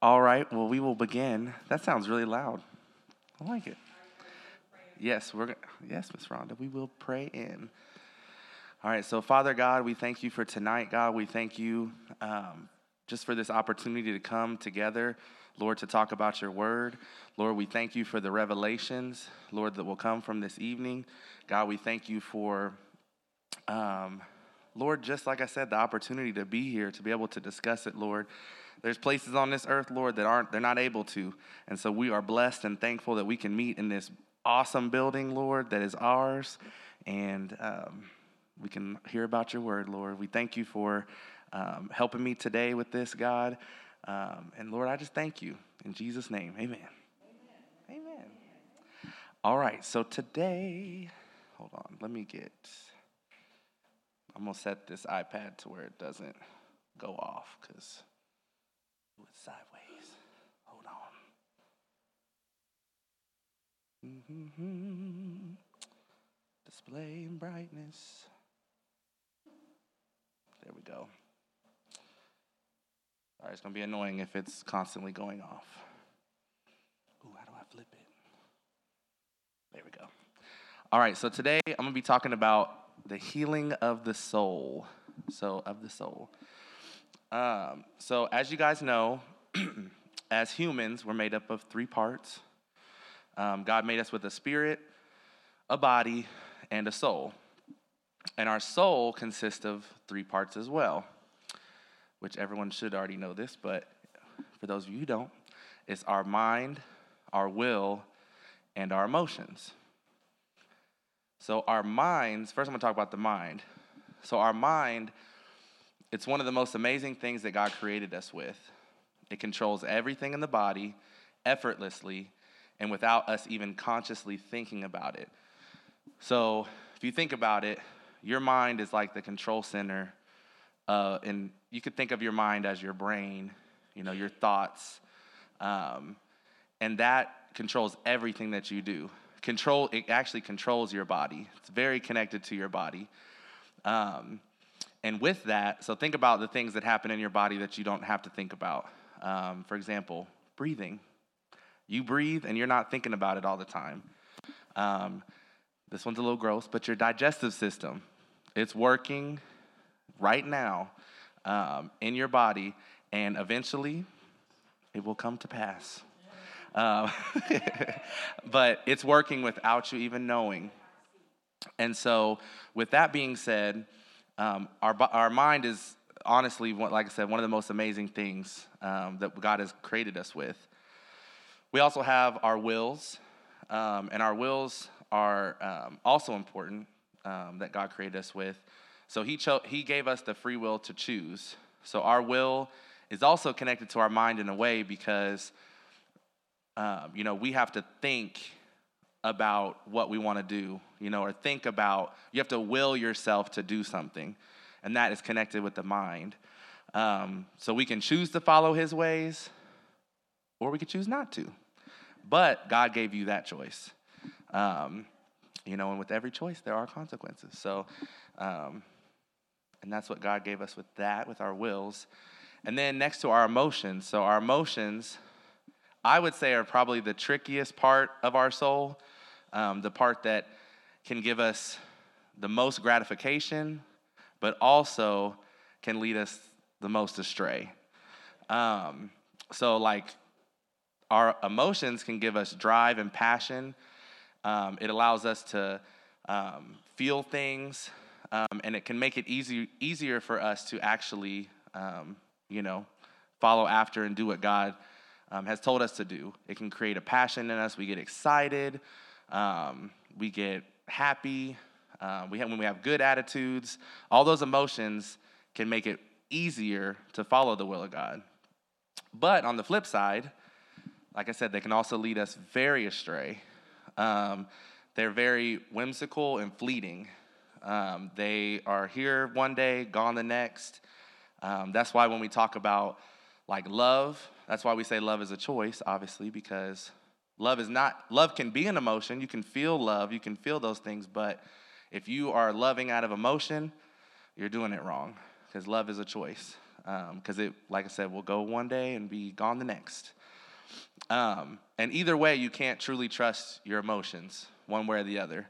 All right, well, we will begin. That sounds really loud. I like it. Yes, we're yes, Miss Rhonda. We will pray in. All right, so Father God, we thank you for tonight, God. We thank you um, just for this opportunity to come together, Lord, to talk about your word. Lord, we thank you for the revelations, Lord, that will come from this evening. God, we thank you for, um, Lord, just like I said, the opportunity to be here, to be able to discuss it, Lord. There's places on this earth, Lord, that aren't, they're not able to. And so we are blessed and thankful that we can meet in this awesome building, Lord, that is ours. And um, we can hear about your word, Lord. We thank you for um, helping me today with this, God. Um, and Lord, I just thank you. In Jesus' name, amen. Amen. amen. All right, so today, hold on, let me get, I'm to set this iPad to where it doesn't go off because it's sideways. Hold on. Mm-hmm. Display and brightness. There we go. All right, it's going to be annoying if it's constantly going off. Ooh, how do I flip it? There we go. All right, so today I'm going to be talking about the healing of the soul. So, of the soul. Um, so, as you guys know, as humans, we're made up of three parts. Um, God made us with a spirit, a body, and a soul. And our soul consists of three parts as well which everyone should already know this, but for those of you who don't, it's our mind, our will, and our emotions. So, our minds, first I'm gonna talk about the mind. So, our mind, it's one of the most amazing things that God created us with. It controls everything in the body effortlessly and without us even consciously thinking about it. So, if you think about it, your mind is like the control center uh, and you could think of your mind as your brain, you know, your thoughts, um, and that controls everything that you do. Control it actually controls your body. It's very connected to your body. Um, and with that, so think about the things that happen in your body that you don't have to think about. Um, for example, breathing. You breathe and you're not thinking about it all the time. Um, this one's a little gross, but your digestive system, it's working right now um, in your body, and eventually it will come to pass. Uh, but it's working without you even knowing. And so, with that being said, um, our, our mind is honestly, like I said, one of the most amazing things um, that God has created us with. We also have our wills, um, and our wills are um, also important um, that God created us with. So he, cho- he gave us the free will to choose. So our will is also connected to our mind in a way because, um, you know, we have to think about what we want to do, you know, or think about, you have to will yourself to do something. And that is connected with the mind. Um, so we can choose to follow his ways or we could choose not to. But God gave you that choice. Um, you know, and with every choice, there are consequences. So, um, and that's what God gave us with that, with our wills. And then next to our emotions. So, our emotions, I would say, are probably the trickiest part of our soul, um, the part that can give us the most gratification, but also can lead us the most astray. Um, so, like, our emotions can give us drive and passion. Um, it allows us to um, feel things um, and it can make it easy, easier for us to actually, um, you know, follow after and do what God um, has told us to do. It can create a passion in us. We get excited. Um, we get happy. Uh, we have, when we have good attitudes, all those emotions can make it easier to follow the will of God. But on the flip side, like I said, they can also lead us very astray. Um, they're very whimsical and fleeting. Um, they are here one day, gone the next. Um, that's why when we talk about like love, that's why we say love is a choice, obviously, because love is not, love can be an emotion. You can feel love, you can feel those things, but if you are loving out of emotion, you're doing it wrong because love is a choice. because um, it, like I said, will go one day and be gone the next. Um, and either way, you can't truly trust your emotions, one way or the other.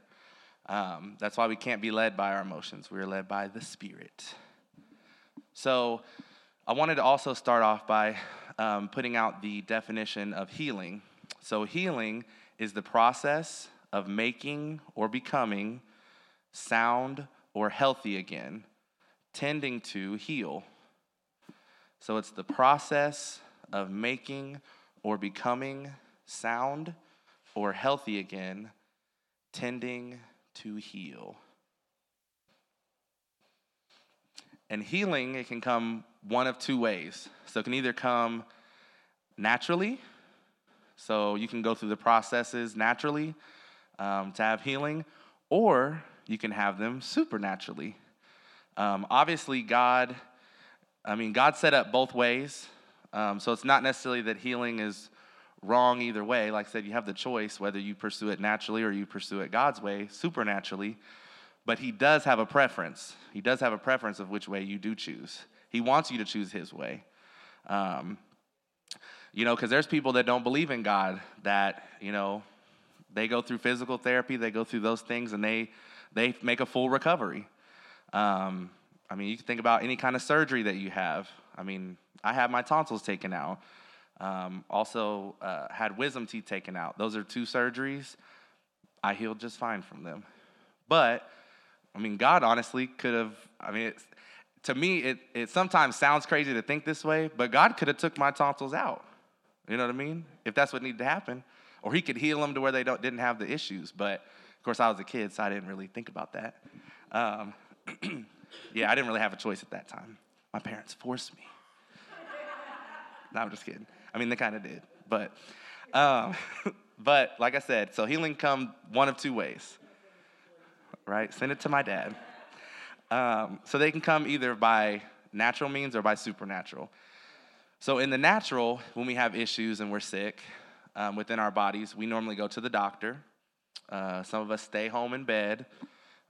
Um, that's why we can't be led by our emotions. We are led by the Spirit. So, I wanted to also start off by um, putting out the definition of healing. So, healing is the process of making or becoming sound or healthy again, tending to heal. So, it's the process of making or becoming sound or healthy again, tending to heal. And healing, it can come one of two ways. So it can either come naturally, so you can go through the processes naturally um, to have healing, or you can have them supernaturally. Um, obviously, God, I mean, God set up both ways. Um, so it's not necessarily that healing is wrong either way. Like I said, you have the choice whether you pursue it naturally or you pursue it God's way, supernaturally. But He does have a preference. He does have a preference of which way you do choose. He wants you to choose His way. Um, you know, because there's people that don't believe in God that, you know, they go through physical therapy, they go through those things, and they they make a full recovery. Um, I mean, you can think about any kind of surgery that you have. I mean, I had my tonsils taken out. Um, also, uh, had wisdom teeth taken out. Those are two surgeries. I healed just fine from them. But, I mean, God honestly could have, I mean, to me, it, it sometimes sounds crazy to think this way, but God could have took my tonsils out. You know what I mean? If that's what needed to happen. Or he could heal them to where they don't, didn't have the issues. But, of course, I was a kid, so I didn't really think about that. Um, yeah, I didn't really have a choice at that time. My parents forced me. no, I'm just kidding. I mean, they kind of did, but, um, but like I said, so healing come one of two ways, right? Send it to my dad. Um, so they can come either by natural means or by supernatural. So in the natural, when we have issues and we're sick um, within our bodies, we normally go to the doctor. Uh, some of us stay home in bed,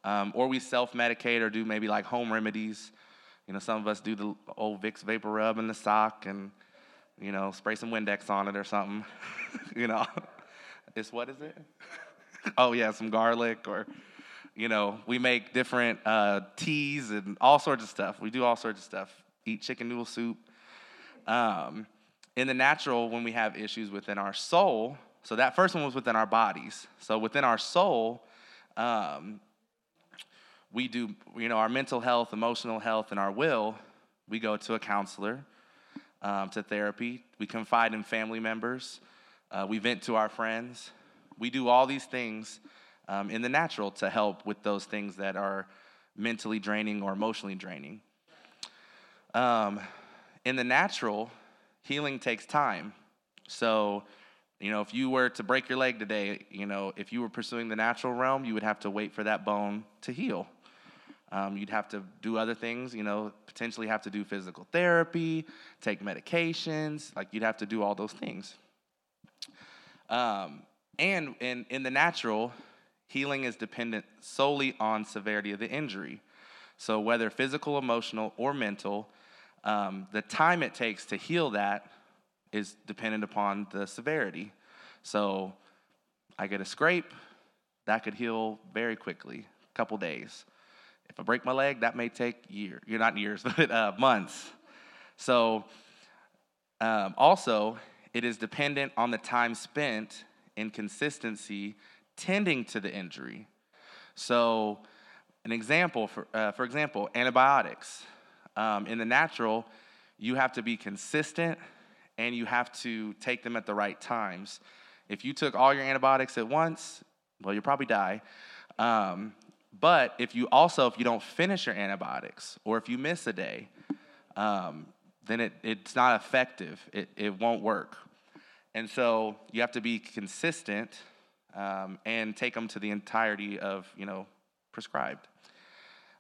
um, or we self-medicate or do maybe like home remedies. You know, some of us do the old Vicks vapor rub in the sock and you know, spray some Windex on it or something. you know, it's what is it? oh yeah, some garlic or, you know, we make different uh, teas and all sorts of stuff. We do all sorts of stuff. Eat chicken noodle soup. Um, in the natural, when we have issues within our soul, so that first one was within our bodies. So within our soul, um, we do, you know, our mental health, emotional health, and our will. We go to a counselor um, to therapy. We confide in family members. Uh, we vent to our friends. We do all these things um, in the natural to help with those things that are mentally draining or emotionally draining. Um, in the natural, healing takes time. So, you know, if you were to break your leg today, you know, if you were pursuing the natural realm, you would have to wait for that bone to heal. Um, you'd have to do other things, you know, potentially have to do physical therapy, take medications, like you'd have to do all those things. Um, and in, in the natural, healing is dependent solely on severity of the injury. So, whether physical, emotional, or mental, um, the time it takes to heal that is dependent upon the severity. So, I get a scrape, that could heal very quickly, a couple days. If I break my leg, that may take years. You're not years, but uh, months. So, um, also, it is dependent on the time spent in consistency tending to the injury. So, an example, for, uh, for example, antibiotics. Um, in the natural, you have to be consistent and you have to take them at the right times. If you took all your antibiotics at once, well, you'll probably die. Um, but if you also, if you don't finish your antibiotics or if you miss a day, um, then it, it's not effective. It, it won't work. And so you have to be consistent um, and take them to the entirety of, you know, prescribed.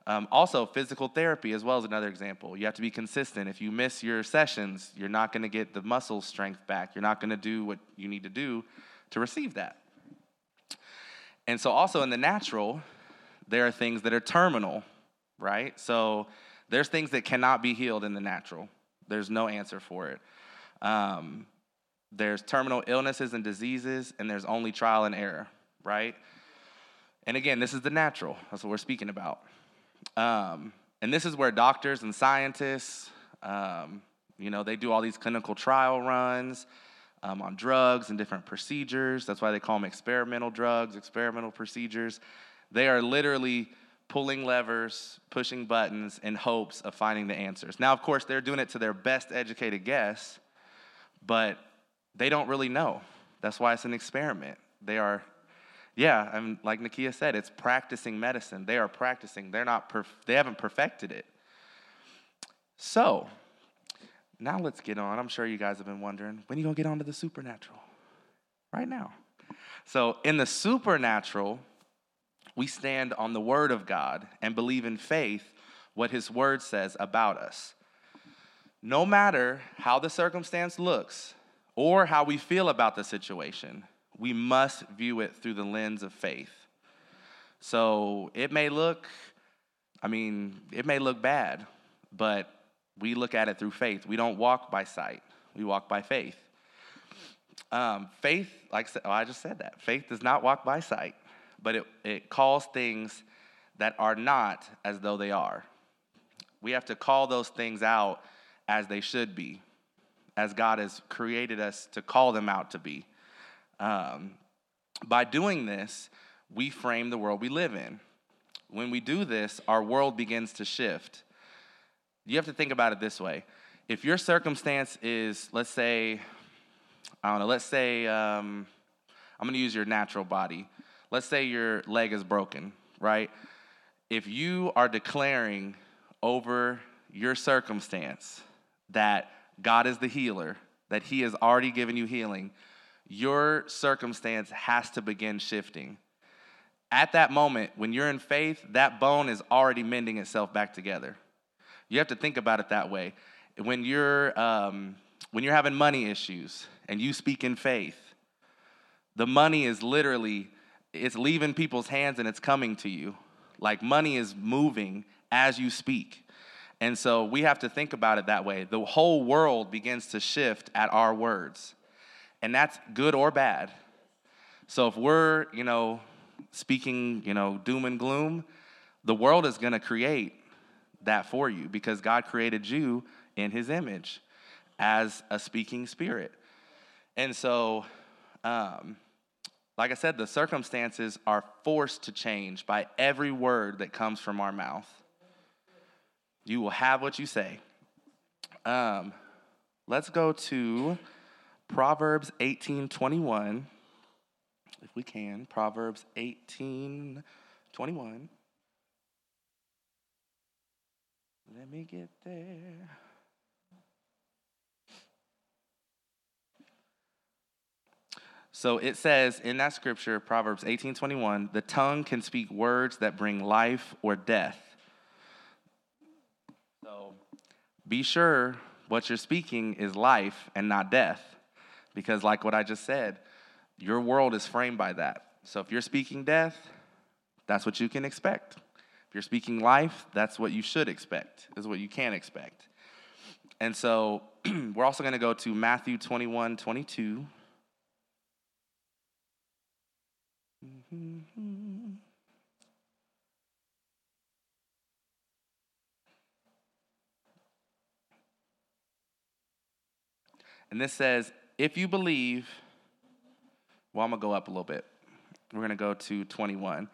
Um, also, physical therapy as well is another example. You have to be consistent. If you miss your sessions, you're not going to get the muscle strength back. You're not going to do what you need to do to receive that. And so, also in the natural, there are things that are terminal, right? So There's things that cannot be healed in the natural, there's no answer for it. Um, there's terminal illnesses and diseases, and there's only trial and error, right? And again, this is the natural. That's what we're speaking about. Um, and this is where doctors and scientists, um, you know, they do all these clinical trial runs um, on drugs and different procedures. That's why they call them experimental drugs, experimental procedures. They are literally pulling levers, pushing buttons in hopes of finding the answers. Now, of course, they're doing it to their best educated guess, but they don't really know. That's why it's an experiment. They are, yeah, and like Nakia said, it's practicing medicine. They are practicing. They're not, perf- they haven't perfected it. So, now let's get on. I'm sure you guys have been wondering when are you going to get on to the supernatural? Right now. So, in the supernatural, we stand on the word of God and believe in faith what his word says about us. No matter how the circumstance looks or how we feel about the situation, we must view it through the lens of faith. So, it may look, I mean, it may look bad, but we look at it through faith. We don't walk by sight, we walk by faith. Um, faith, like oh, I just said that, faith does not walk by sight, but it, it calls things that are not as though they are. We have to call those things out as they should be, as God has created us to call them out to be. Um, by doing this, we frame the world we live in. When we do this, our world begins to shift you have to think about it this way. If your circumstance is, let's say, I don't know, let's say, um, I'm gonna use your natural body. Let's say your leg is broken, right? If you are declaring over your circumstance that God is the healer, that He has already given you healing, your circumstance has to begin shifting. At that moment, when you're in faith, that bone is already mending itself back together. You have to think about it that way. When you're, um, when you're having money issues and you speak in faith, the money is literally, it's leaving people's hands and it's coming to you. Like money is moving as you speak. And so we have to think about it that way. The whole world begins to shift at our words. And that's good or bad. So if we're, you know, speaking, you know, doom and gloom, the world is going to create that for you because God created you in his image as a speaking spirit. And so, um, like I said, the circumstances are forced to change by every word that comes from our mouth. You will have what you say. Um, let's go to Proverbs 18 21. If we can, Proverbs 18 21. Let me get there. So it says in that scripture, Proverbs 18:21, the tongue can speak words that bring life or death. So be sure what you're speaking is life and not death. Because like what I just said, your world is framed by that. So if you're speaking death, that's what you can expect. If you're speaking life, that's what you should expect, is what you can expect. And so we're also going to go to Matthew 21 22. And this says, if you believe, well, I'm going to go up a little bit. We're going to go to 21.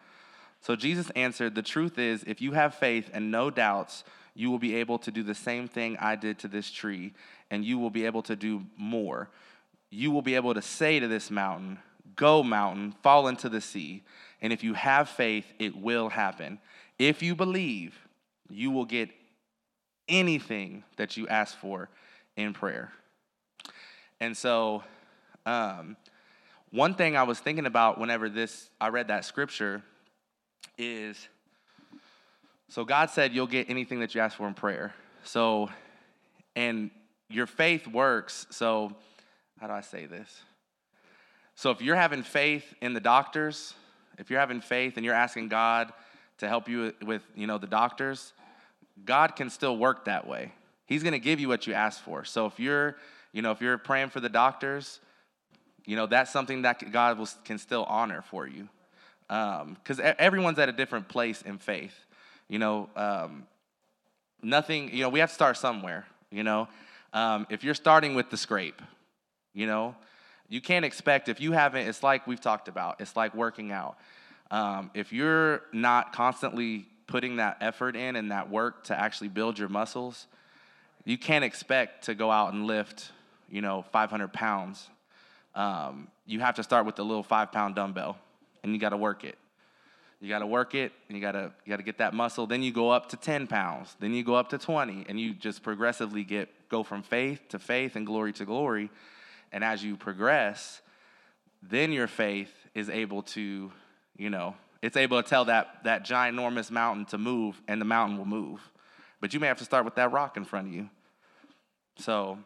So Jesus answered, The truth is, if you have faith and no doubts, you will be able to do the same thing I did to this tree, and you will be able to do more. You will be able to say to this mountain, Go, mountain, fall into the sea. And if you have faith, it will happen. If you believe, you will get anything that you ask for in prayer. And so, um, one thing I was thinking about whenever this I read that scripture is so God said you'll get anything that you ask for in prayer. So, and your faith works. So, how do I say this? So, if you're having faith in the doctors, if you're having faith and you're asking God to help you with, you know, the doctors, God can still work that way. He's going to give you what you ask for. So if you're, you know, if you're praying for the doctors, you know, that's something that God will, can still honor for you. Because um, everyone's at a different place in faith. You know, um, nothing, you know, we have to start somewhere, you know. Um, if you're starting with the scrape, you know, you can't expect, if you haven't, it's like we've talked about, it's like working out. Um, if you're not constantly putting that effort in and that work to actually build your muscles, you can't expect to go out and lift, you know, 500 pounds. Um, you have to start with a little five pound dumbbell and you got to work it. You got to work it, and you got to you got to get that muscle. Then you go up to 10 pounds. Then you go up to 20, and you just progressively get go from faith to faith and glory to glory. And as you progress, then your faith is able to, you know, it's able to tell that that giant enormous mountain to move, and the mountain will move. But you may have to start with that rock in front of you. So,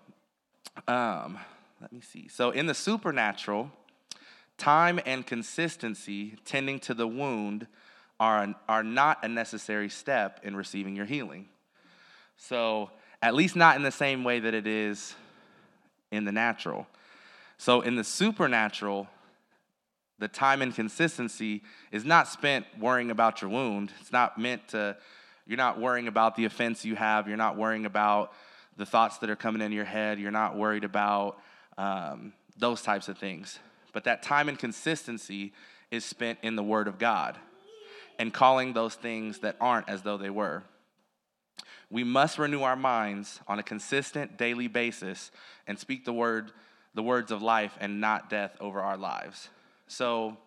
um, let me see. So in the supernatural, Time and consistency tending to the wound are, are not a necessary step in receiving your healing. So, at least not in the same way that it is in the natural. So, in the supernatural, the time and consistency is not spent worrying about your wound. It's not meant to, you're not worrying about the offense you have. You're not worrying about the thoughts that are coming in your head. You're not worried about um, those types of things. But that time and consistency is spent in the Word of God and calling those things that aren't as though they were. We must renew our minds on a consistent daily basis and speak the word the words of life and not death over our lives. So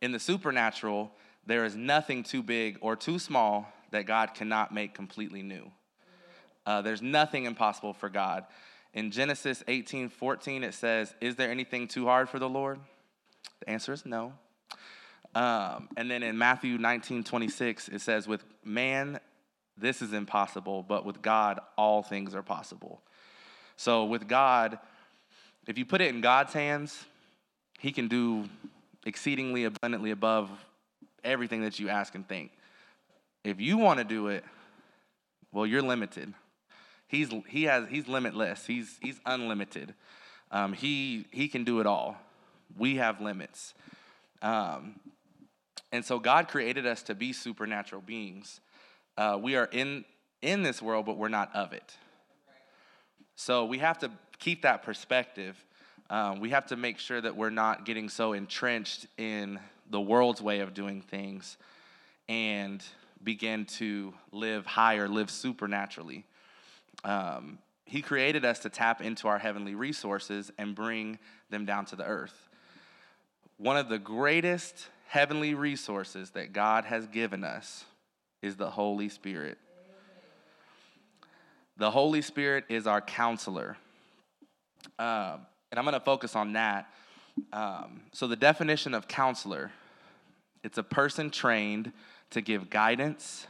in the supernatural, there is nothing too big or too small that God cannot make completely new. Uh, there's nothing impossible for God. In Genesis 18 14, it says, Is there anything too hard for the Lord? The answer is no. Um, and then in Matthew 19 26, it says, With man, this is impossible, but with God, all things are possible. So with God, if you put it in God's hands, He can do exceedingly abundantly above everything that you ask and think. If you want to do it, well, you're limited. He's, he has, he's limitless, he's, he's unlimited. Um, he, he can do it all. We have limits. Um, and so God created us to be supernatural beings. Uh, we are in, in this world, but we're not of it. So we have to keep that perspective. Um, we have to make sure that we're not getting so entrenched in the world's way of doing things and begin to live higher, live supernaturally. Um, he created us to tap into our heavenly resources and bring them down to the earth. One of the greatest heavenly resources that God has given us is the Holy Spirit. The Holy Spirit is our counselor. Um, and I'm going to focus on that. Um, so, the definition of counselor it's a person trained to give guidance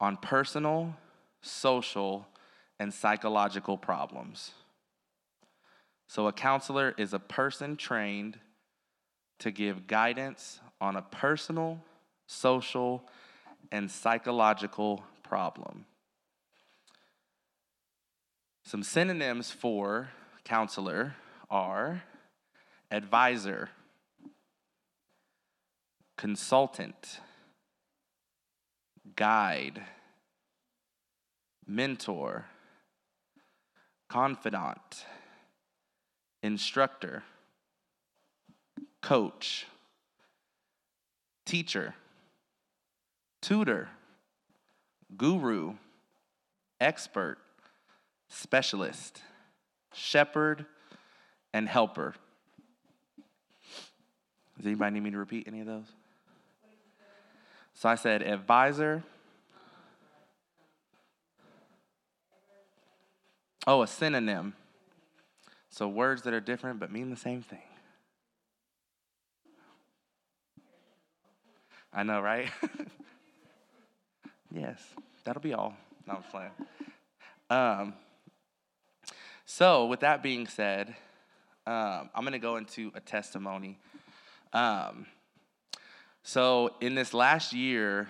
on personal, social, and psychological problems. So, a counselor is a person trained to give guidance on a personal, social, and psychological problem. Some synonyms for counselor are advisor, consultant, guide, mentor confidant, instructor, coach, teacher, tutor, guru, expert, specialist, shepherd, and helper. Does anybody need me to repeat any of those? So I said advisor, Oh, a synonym. So words that are different but mean the same thing. I know, right? yes, that'll be all. No, I'm playing. Um, so, with that being said, um, I'm going to go into a testimony. Um, so, in this last year,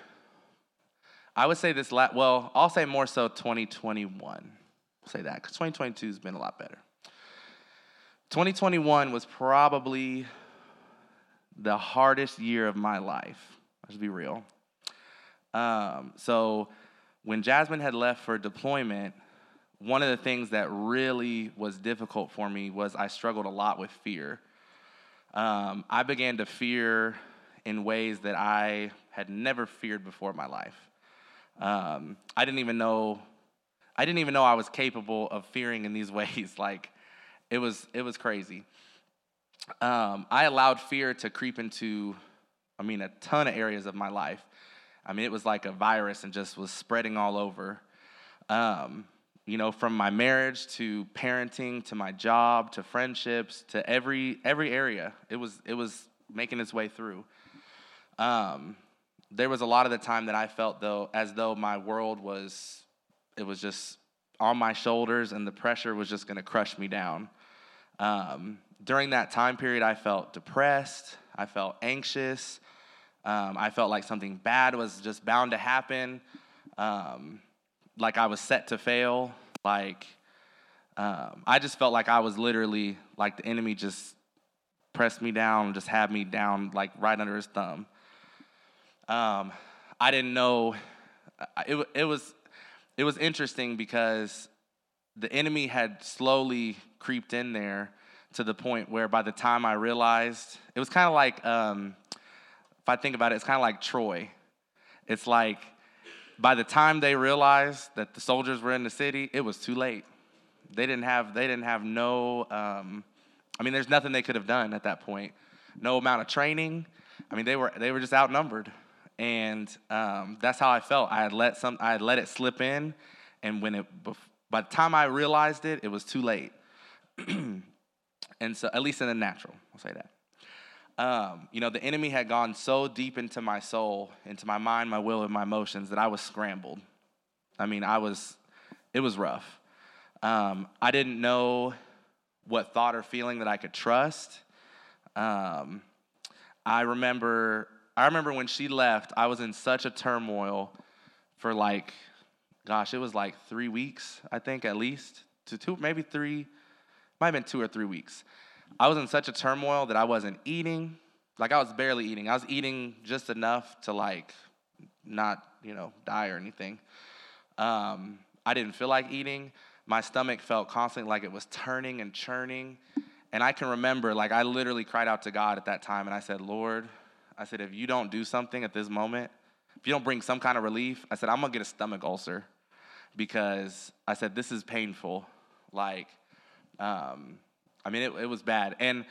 I would say this, la- well, I'll say more so 2021. Say that because 2022 has been a lot better. 2021 was probably the hardest year of my life. Let's be real. Um, so when Jasmine had left for deployment, one of the things that really was difficult for me was I struggled a lot with fear. Um, I began to fear in ways that I had never feared before in my life. Um, I didn't even know, I didn't even know I was capable of fearing in these ways. like, it was, it was crazy. Um, I allowed fear to creep into, I mean, a ton of areas of my life. I mean, it was like a virus and just was spreading all over. Um, you know, from my marriage to parenting to my job to friendships to every every area, it was it was making its way through. Um, there was a lot of the time that I felt though as though my world was it was just on my shoulders and the pressure was just going to crush me down. Um, during that time period, I felt depressed. I felt anxious. Um, I felt like something bad was just bound to happen. Um, like I was set to fail. Like um, I just felt like I was literally like the enemy just pressed me down, just had me down like right under his thumb. Um, I didn't know. It, it was it was interesting because the enemy had slowly creeped in there to the point where by the time I realized, it was kind of like, um, if I think about it, it's kind of like Troy. It's like by the time they realized that the soldiers were in the city, it was too late. They didn't have, they didn't have no, um, I mean, there's nothing they could have done at that point. No amount of training. I mean, they were, they were just outnumbered. And um, that's how I felt. I had let some, I had let it slip in, and when it, by the time I realized it, it was too late. and so, at least in the natural, I'll say that um, you know, the enemy had gone so deep into my soul, into my mind, my will, and my emotions that I was scrambled. I mean, I was, it was rough. Um, I didn't know what thought or feeling that I could trust. Um, I remember, I remember when she left, I was in such a turmoil for like, gosh, it was like three weeks, I think at least, to two, maybe three, might have been two or three weeks. I was in such a turmoil that I wasn't eating. Like I was barely eating. I was eating just enough to like not, you know, die or anything. Um, I didn't feel like eating. My stomach felt constantly like it was turning and churning. And I can remember, like, I literally cried out to God at that time and I said, Lord, I said, if you don't do something at this moment, if you don't bring some kind of relief, I said, I'm gonna get a stomach ulcer because I said, this is painful. Like, um, I mean, it, it was bad. And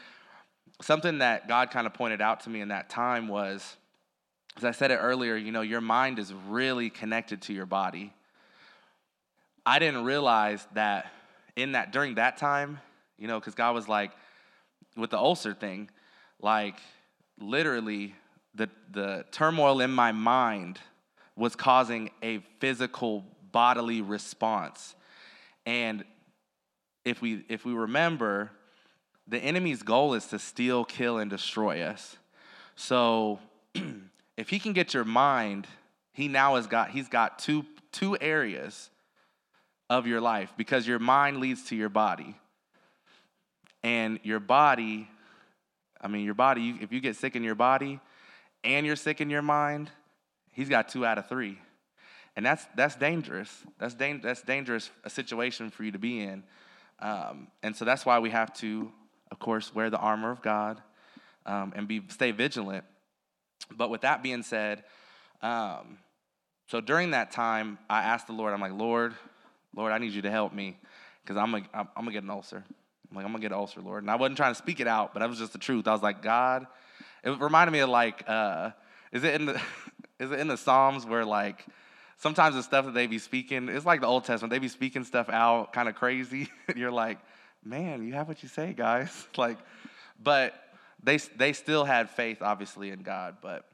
something that God kind of pointed out to me in that time was, as I said it earlier, you know, your mind is really connected to your body. I didn't realize that in that, during that time, you know, because God was like, with the ulcer thing, like literally the, the turmoil in my mind was causing a physical bodily response. And if we if we remember, the enemy's goal is to steal, kill, and destroy us. So if he can get your mind, he now has got he's got two two areas of your life because your mind leads to your body. And your body, I mean, your body, if you get sick in your body and you're sick in your mind, he's got two out of three. And that's, that's dangerous. That's, da- that's dangerous a situation for you to be in. Um, and so that's why we have to of course, wear the armor of God um, and be stay vigilant. But with that being said, um, so during that time, I asked the Lord, I'm like, Lord, Lord, I need you to help me because I'm gonna I'm, I'm gonna get an ulcer. I'm like, I'm gonna get an ulcer, Lord. And I wasn't trying to speak it out, but that was just the truth. I was like, God, it reminded me of like, uh, is it in the is it in the Psalms where like sometimes the stuff that they be speaking, it's like the Old Testament, they be speaking stuff out kind of crazy. You're like, man, you have what you say, guys. like, but they they still had faith, obviously, in God. But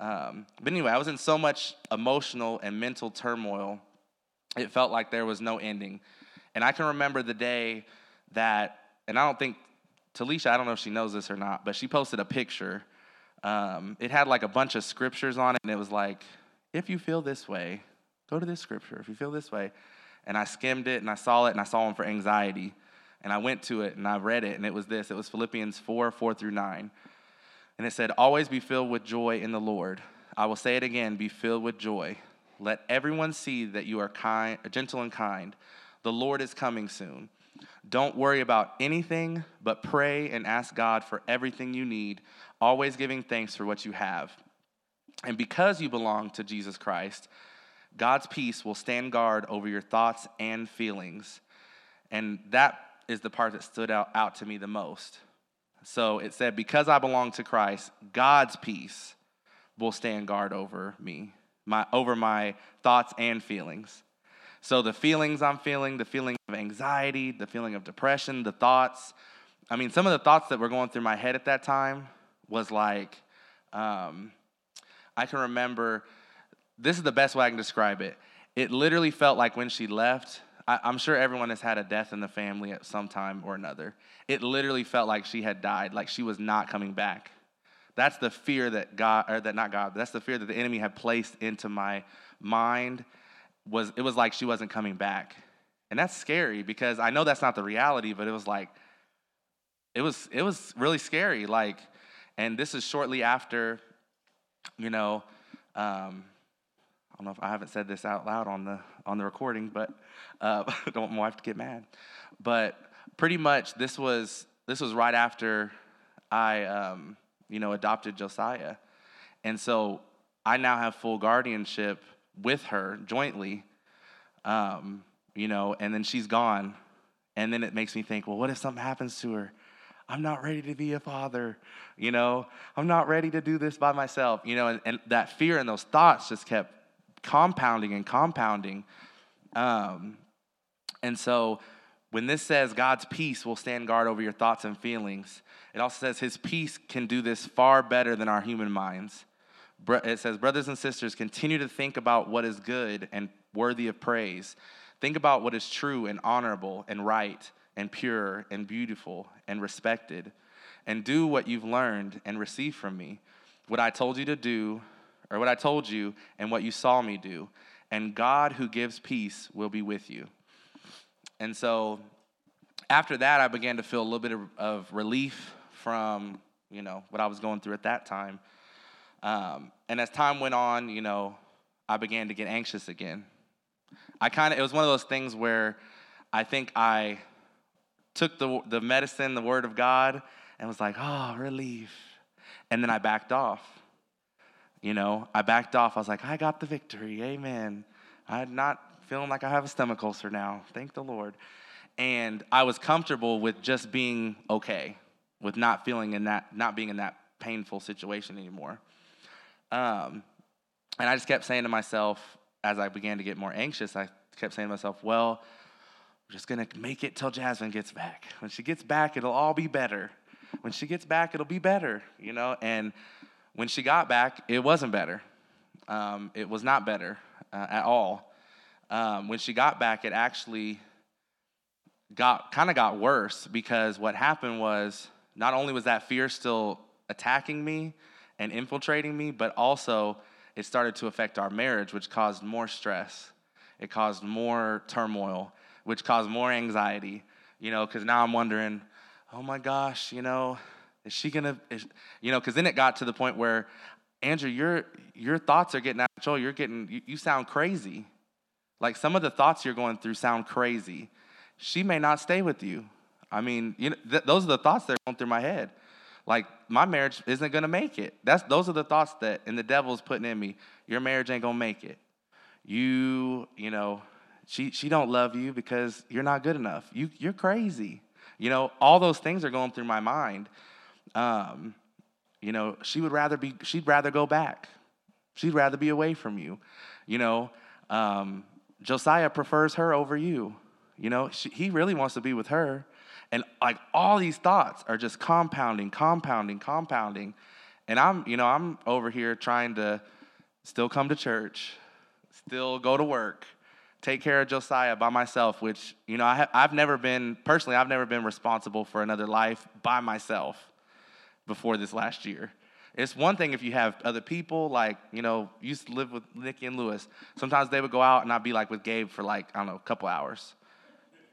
um, but anyway, I was in so much emotional and mental turmoil. It felt like there was no ending. And I can remember the day that, and I don't think Talisha, I don't know if she knows this or not, but she posted a picture. Um, it had like a bunch of scriptures on it, and it was like, if you feel this way, go to this scripture. If you feel this way. And I skimmed it and I saw it and I saw one for anxiety. And I went to it and I read it and it was this it was Philippians 4 4 through 9. And it said, Always be filled with joy in the Lord. I will say it again be filled with joy. Let everyone see that you are kind, gentle and kind. The Lord is coming soon. Don't worry about anything, but pray and ask God for everything you need, always giving thanks for what you have. And because you belong to Jesus Christ, God's peace will stand guard over your thoughts and feelings. And that is the part that stood out, out to me the most. So it said, Because I belong to Christ, God's peace will stand guard over me, my, over my thoughts and feelings. So the feelings I'm feeling, the feeling of anxiety, the feeling of depression, the thoughts. I mean, some of the thoughts that were going through my head at that time was like, um, I can remember, this is the best way I can describe it. It literally felt like when she left, I, am sure everyone has had a death in the family at some time or another. It literally felt like she had died, like she was not coming back. That's the fear that God, or that not God, that's the fear that the enemy had placed into my mind. Was it was like she wasn't coming back, and that's scary because I know that's not the reality, but it was like, it was it was really scary. Like, and this is shortly after, you know, um, I don't know if I haven't said this out loud on the on the recording, but uh, I don't want my wife to get mad. But pretty much, this was this was right after I, um, you know, adopted Josiah, and so I now have full guardianship with her jointly, um, you know, and then she's gone, and then it makes me think, well, what if something happens to her? I'm not ready to be a father, you know, I'm not ready to do this by myself, you know, and, and that fear and those thoughts just kept compounding and compounding. Um, and so when this says God's peace will stand guard over your thoughts and feelings, it also says his peace can do this far better than our human minds. It says, Brothers and sisters, continue to think about what is good and worthy of praise. Think about what is true and honorable and right and pure and beautiful and respected. And do what you've learned and received from me. What I told you to do, or what I told you and what you saw me do. And God who gives peace will be with you. And so after that, I began to feel a little bit of, of relief from, you know, what I was going through at that time. Um, and as time went on, you know, I began to get anxious again. I kind of, it was one of those things where I think I took the, the medicine, the word of God, and was like, oh, relief. And then I backed off. You know, I backed off. I was like, I got the victory. Amen. I'm not feeling like I have a stomach ulcer now. Thank the Lord. And I was comfortable with just being okay, with not feeling in that, not being in that painful situation anymore. Um, and I just kept saying to myself, as I began to get more anxious, I kept saying to myself, well, I'm just gonna make it till Jasmine gets back. When she gets back, it'll all be better. When she gets back, it'll be better, you know? And when she got back, it wasn't better. Um, it was not better uh, at all. Um, when she got back, it actually got kind of got worse because what happened was not only was that fear still attacking me and infiltrating me, but also it started to affect our marriage, which caused more stress. It caused more turmoil, which caused more anxiety. You know, because now I'm wondering, oh my gosh, you know, is she gonna, is, you know, because then it got to the point where, Andrew, your your thoughts are getting out of control. You're getting, you, you sound crazy. Like some of the thoughts you're going through sound crazy. She may not stay with you. I mean, you know, th- those are the thoughts that are going through my head. Like my marriage isn't gonna make it. That's those are the thoughts that and the devil's putting in me. Your marriage ain't gonna make it. You, you know, she she don't love you because you're not good enough. You you're crazy. You know, all those things are going through my mind. Um, you know, she would rather be, she'd rather go back. She'd rather be away from you. You know, um, Josiah prefers her over you. You know, she, he really wants to be with her. And like all these thoughts are just compounding, compounding, compounding. And I'm, you know, I'm over here trying to still come to church, still go to work, take care of Josiah by myself, which, you know, I have, I've never been, personally, I've never been responsible for another life by myself before this last year. It's one thing if you have other people, like, you know, used to live with Nikki and Lewis. Sometimes they would go out and I'd be like with Gabe for like, I don't know, a couple hours.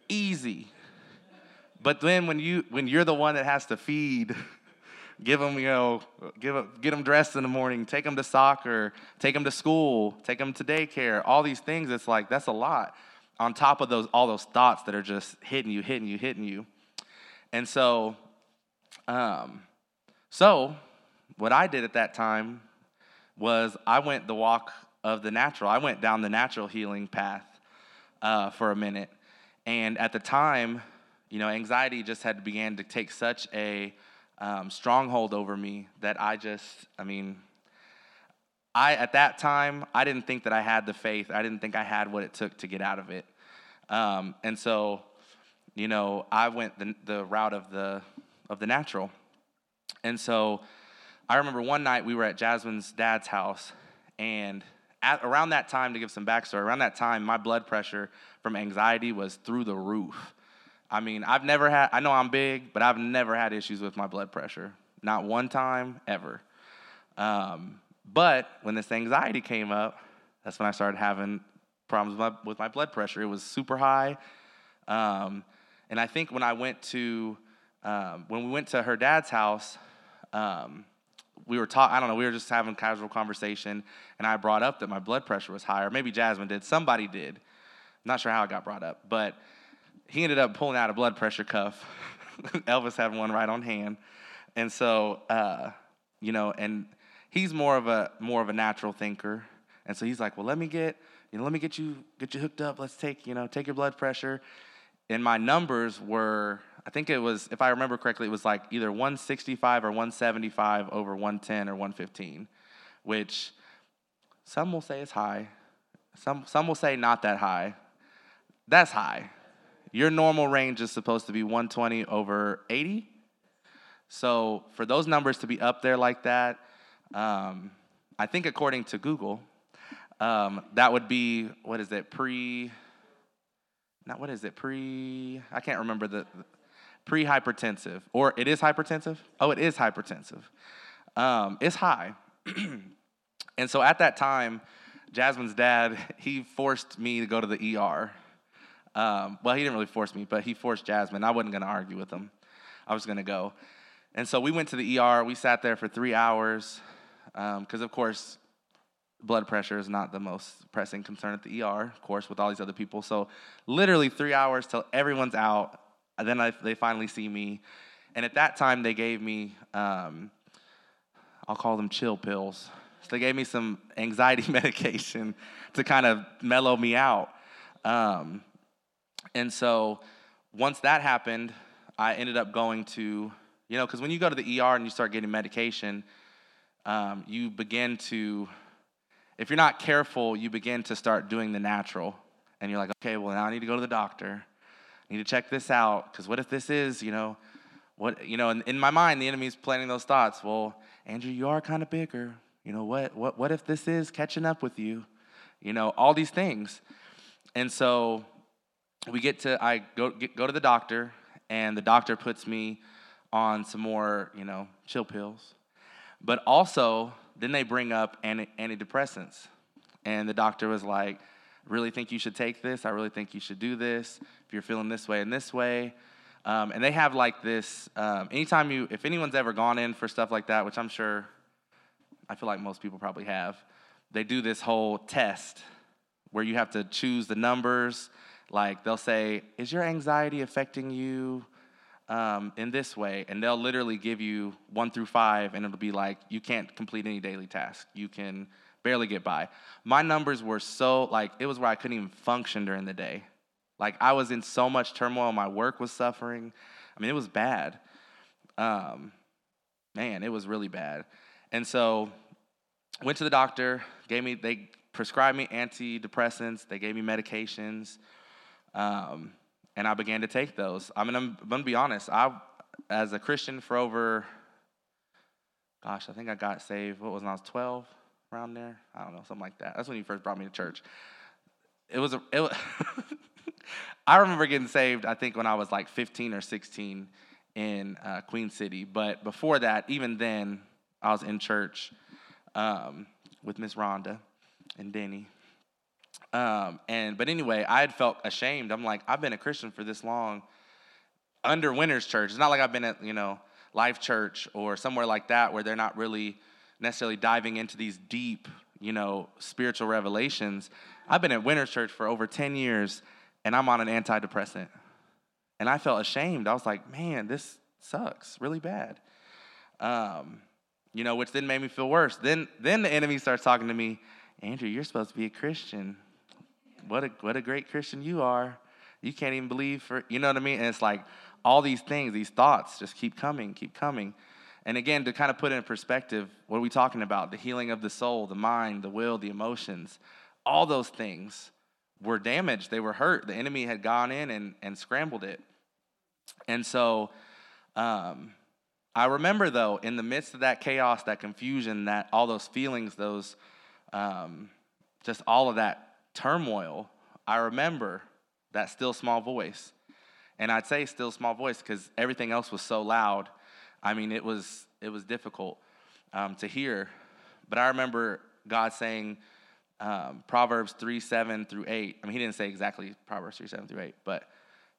Easy. But then when you when you're the one that has to feed, give them, you know, give a, get them dressed in the morning, take them to soccer, take them to school, take them to daycare, all these things, it's like that's a lot on top of those all those thoughts that are just hitting you, hitting you, hitting you. And so um so what I did at that time was I went the walk of the natural. I went down the natural healing path uh, for a minute. And at the time, you know, anxiety just had began to take such a um, stronghold over me that I just, I mean, I at that time I didn't think that I had the faith. I didn't think I had what it took to get out of it. Um, and so, you know, I went the, the route of the of the natural. And so, I remember one night we were at Jasmine's dad's house, and at, around that time, to give some backstory, around that time, my blood pressure from anxiety was through the roof. I mean, I've never had, I know I'm big, but I've never had issues with my blood pressure. Not one time ever. Um, but when this anxiety came up, that's when I started having problems with my, with my blood pressure. It was super high. Um, and I think when I went to, um, when we went to her dad's house, um, we were talking, I don't know, we were just having casual conversation, and I brought up that my blood pressure was higher. Maybe Jasmine did. Somebody did. I'm not sure how it got brought up, but he ended up pulling out a blood pressure cuff. Elvis had one right on hand, and so uh, you know, and he's more of a more of a natural thinker, and so he's like, well, let me get you know, let me get you get you hooked up. Let's take you know take your blood pressure, and my numbers were. I think it was, if I remember correctly, it was like either 165 or 175 over 110 or 115, which some will say is high. Some, some will say not that high. That's high. Your normal range is supposed to be 120 over 80. So for those numbers to be up there like that, um, I think according to Google, um, that would be what is it pre? Not what is it pre? I can't remember the, the pre hypertensive or it is hypertensive. Oh, it is hypertensive. Um, it's high, and so at that time, Jasmine's dad he forced me to go to the ER um, well, he didn't really force me, but he forced Jasmine. I wasn't going to argue with him. I was going to go. And so we went to the ER. We sat there for three hours because, um, of course, blood pressure is not the most pressing concern at the ER, of course, with all these other people. So literally three hours till everyone's out. And then I, they finally see me. And at that time, they gave me, um, I'll call them chill pills. So they gave me some anxiety medication to kind of mellow me out. Um, and so once that happened, I ended up going to, you know, because when you go to the ER and you start getting medication, um, you begin to, if you're not careful, you begin to start doing the natural. And you're like, okay, well, now I need to go to the doctor. I need to check this out, because what if this is, you know, what, you know, in, in my mind, the enemy's planting those thoughts. Well, Andrew, you are kind of bigger. You know, what, what, what if this is catching up with you? You know, all these things. And so we get to I go get, go to the doctor, and the doctor puts me on some more you know chill pills, but also then they bring up anti- antidepressants, and the doctor was like, "Really think you should take this? I really think you should do this. If you're feeling this way and this way." Um, and they have like this. Um, anytime you, if anyone's ever gone in for stuff like that, which I'm sure, I feel like most people probably have, they do this whole test where you have to choose the numbers like they'll say, Is your anxiety affecting you um, in this way? And they'll literally give you one through five, and it'll be like, You can't complete any daily task. You can barely get by. My numbers were so, like, it was where I couldn't even function during the day. Like, I was in so much turmoil. My work was suffering. I mean, it was bad. Um, man, it was really bad. And so, went to the doctor, gave me, they prescribed me antidepressants, they gave me medications. Um, and I began to take those. I mean, I'm, I'm going to be honest. I, as a Christian for over, gosh, I think I got saved, what was when I was 12, around there? I don't know, something like that. That's when you first brought me to church. It was, a, it was I remember getting saved, I think, when I was like 15 or 16 in uh, Queen City. But before that, even then, I was in church um, with Miss Rhonda and Denny. Um, and but anyway, I had felt ashamed. I'm like, I've been a Christian for this long under Winners Church. It's not like I've been at you know Life Church or somewhere like that where they're not really necessarily diving into these deep you know spiritual revelations. I've been at Winners Church for over 10 years, and I'm on an antidepressant, and I felt ashamed. I was like, man, this sucks really bad. Um, you know, which then made me feel worse. Then, then the enemy starts talking to me, Andrew, you're supposed to be a Christian. What a what a great Christian you are. You can't even believe for you know what I mean? And it's like all these things, these thoughts just keep coming, keep coming. And again, to kind of put it in perspective, what are we talking about? The healing of the soul, the mind, the will, the emotions, all those things were damaged. They were hurt. The enemy had gone in and, and scrambled it. And so um, I remember, though, in the midst of that chaos, that confusion, that all those feelings, those um, just all of that turmoil, I remember that still small voice. And I'd say still small voice because everything else was so loud. I mean, it was it was difficult um, to hear. But I remember God saying um, Proverbs three seven through eight. I mean, He didn't say exactly Proverbs three seven through eight, but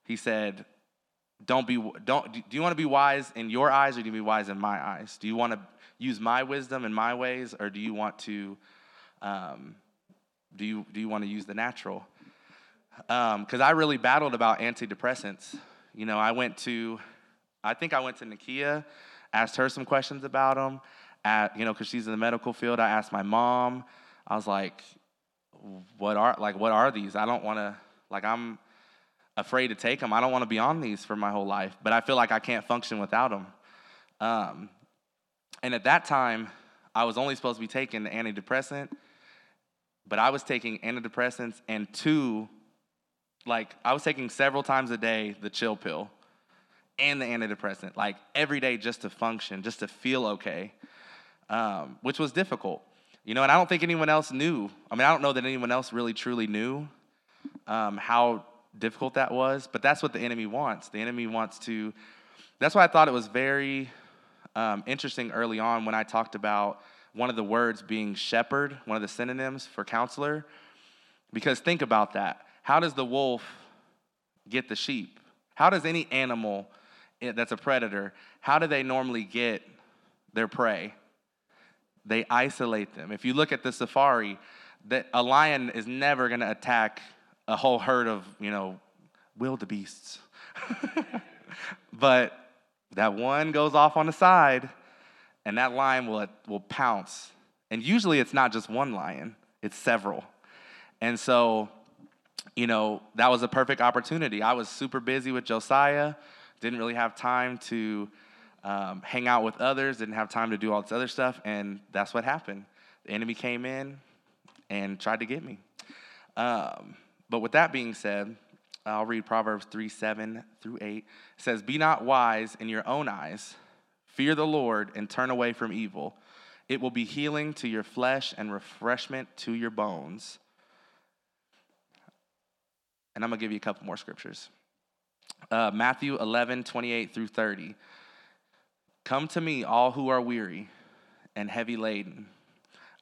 He said, don't be don't do you want to be wise in your eyes or do you be wise in my eyes do you want to use my wisdom and my ways or do you want to um, do you do you want to use the natural? Because um, i really battled about antidepressants. You know i went to i think i went to nikia asked her some questions about them at you know because she's in the medical field. I asked my mom. I was like what are like what are these? I don't want to like i'm afraid to take them. I don't want to be on these for my whole life, but I feel like I can't function without them. Um, and at that time, I was only supposed to be taking the antidepressant, but I was taking antidepressants and two, like, I was taking several times a day the chill pill and the antidepressant, like every day just to function, just to feel okay, um, which was difficult. You know, and I don't think anyone else knew. I mean, I don't know that anyone else really truly knew um, how difficult that was, but that's what the enemy wants. The enemy wants to, that's why I thought it was very um, interesting early on when I talked about one of the words being shepherd, one of the synonyms for counselor. Because think about that. How does the wolf get the sheep? How does any animal that's a predator, how do they normally get their prey? They isolate them. If you look at the safari, that a lion is never going to attack a whole herd of, you know, wildebeests. but that one goes off on the side, and that lion will, will pounce. And usually it's not just one lion, it's several. And so, you know, that was a perfect opportunity. I was super busy with Josiah, didn't really have time to um, hang out with others, didn't have time to do all this other stuff, and that's what happened. The enemy came in and tried to get me. Um, but with that being said, I'll read Proverbs 3 7 through 8. It says, Be not wise in your own eyes, fear the Lord, and turn away from evil. It will be healing to your flesh and refreshment to your bones. And I'm going to give you a couple more scriptures. Uh, Matthew 11 28 through 30. Come to me, all who are weary and heavy laden.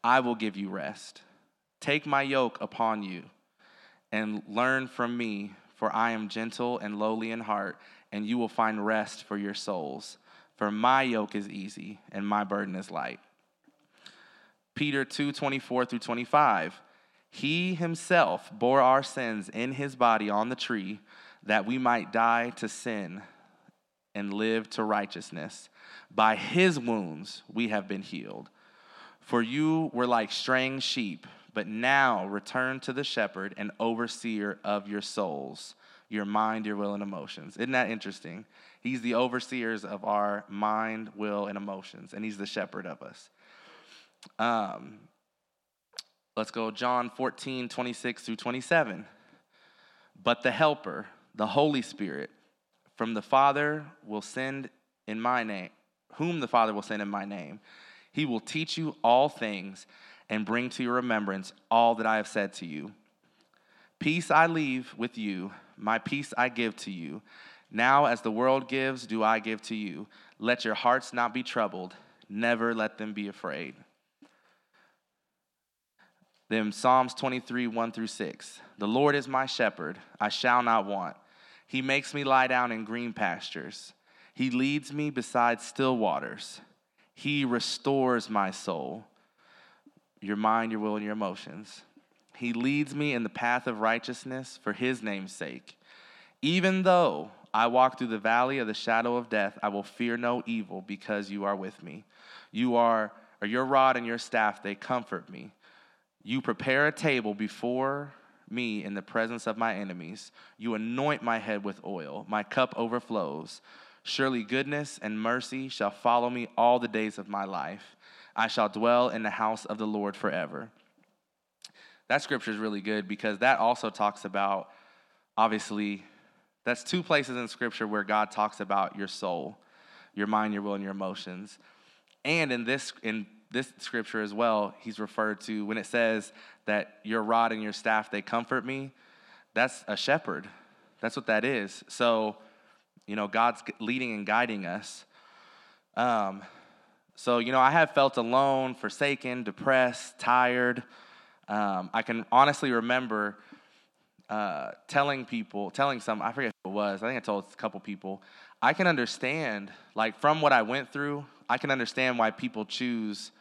I will give you rest. Take my yoke upon you and learn from me, for I am gentle and lowly in heart, and you will find rest for your souls. For my yoke is easy and my burden is light. Peter 2 24 through 25. He himself bore our sins in his body on the tree, that we might die to sin and live to righteousness. By his wounds we have been healed. For you were like straying sheep but now return to the shepherd and overseer of your souls, your mind, your will, and emotions. Isn't that interesting? He's the overseers of our mind, will, and emotions, and he's the shepherd of us. Um, let's go, John 14, 26 through 27. But the Helper, the Holy Spirit, from the Father will send in my name, whom the Father will send in my name. He will teach you all things and bring to your remembrance all that I have said to you. Peace I leave with you, my peace I give to you. Now, as the world gives, do I give to you. Let your hearts not be troubled, Never let them be afraid. Then Psalms 23, 1 through 6. The Lord is my shepherd, I shall not want. He makes me lie down in green pastures. He leads me beside still waters. He restores my soul, your mind, your will, and your emotions. He leads me in the path of righteousness for his name's sake. Even though I walk through the valley of the shadow of death, I will fear no evil because you are with me. You are, or your rod and your staff, they comfort me. You prepare a table before me in the presence of my enemies. You anoint my head with oil. My cup overflows. Surely goodness and mercy shall follow me all the days of my life. I shall dwell in the house of the Lord forever. That scripture is really good because that also talks about, obviously, that's two places in scripture where God talks about your soul, your mind, your will, and your emotions. And in this, in this scripture as well, he's referred to when it says that your rod and your staff, they comfort me. That's a shepherd. That's what that is. So, you know, God's leading and guiding us. Um, so, you know, I have felt alone, forsaken, depressed, tired. Um, I can honestly remember uh, telling people, telling some, I forget who it was, I think I told a couple people, I can understand, like from what I went through, I can understand why people choose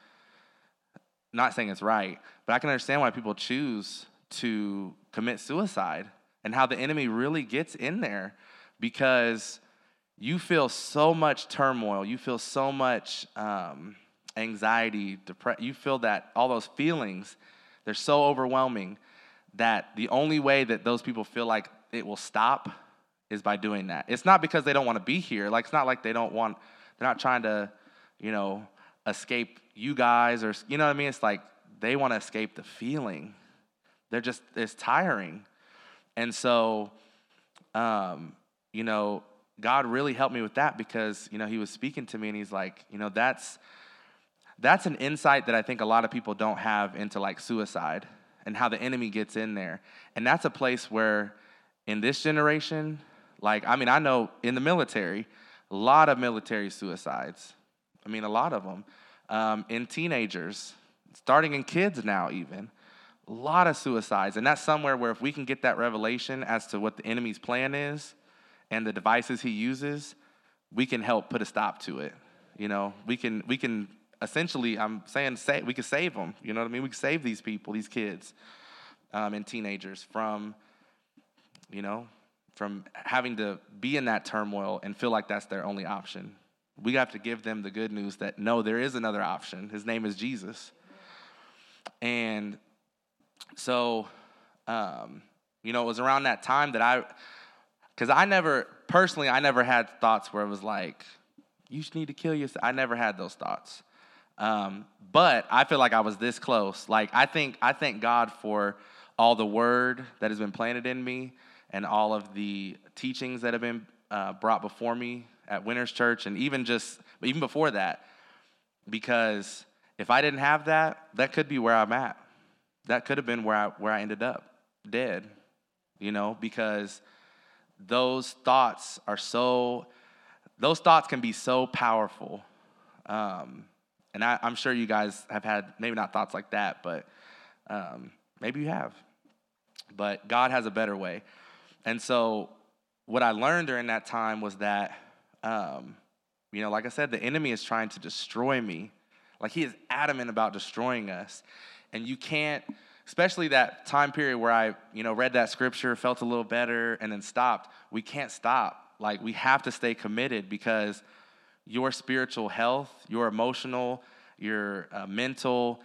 not saying it's right, but I can understand why people choose to commit suicide and how the enemy really gets in there because you feel so much turmoil, you feel so much um, anxiety, depression, you feel that all those feelings, they're so overwhelming that the only way that those people feel like it will stop is by doing that. It's not because they don't want to be here. Like it's not like they don't want, they're not trying to, you know, escape you guys or you know what I mean? It's like they want to escape the feeling. They're just it's tiring. And so um, you know, God really helped me with that because, you know, he was speaking to me and he's like, you know, that's that's an insight that I think a lot of people don't have into like suicide and how the enemy gets in there. And that's a place where in this generation, like I mean, I know in the military, a lot of military suicides. I mean, a lot of them um, in teenagers, starting in kids now, even. A lot of suicides. And that's somewhere where if we can get that revelation as to what the enemy's plan is and the devices he uses, we can help put a stop to it. You know, we can, we can essentially, I'm saying, say, we could save them. You know what I mean? We can save these people, these kids um, and teenagers from, you know, from having to be in that turmoil and feel like that's their only option. We have to give them the good news that no, there is another option. His name is Jesus. And so, um, you know, it was around that time that I, because I never, personally, I never had thoughts where it was like, you need to kill yourself. I never had those thoughts. Um, but I feel like I was this close. Like, I think, I thank God for all the word that has been planted in me and all of the teachings that have been uh, brought before me at Winners Church and even just even before that, because if I didn't have that, that could be where I'm at. That could have been where I where I ended up, dead. You know, because those thoughts are so those thoughts can be so powerful. Um, and I, am sure you guys have had maybe not thoughts like that, but um, maybe you have. But God has a better way. And so, what I learned during that time was that um, you know, like I said, the enemy is trying to destroy me. Like he is adamant about destroying us. And you can't, especially that time period where I, you know, read that scripture, felt a little better, and then stopped. We can't stop. Like we have to stay committed because your spiritual health, your emotional, your uh, mental,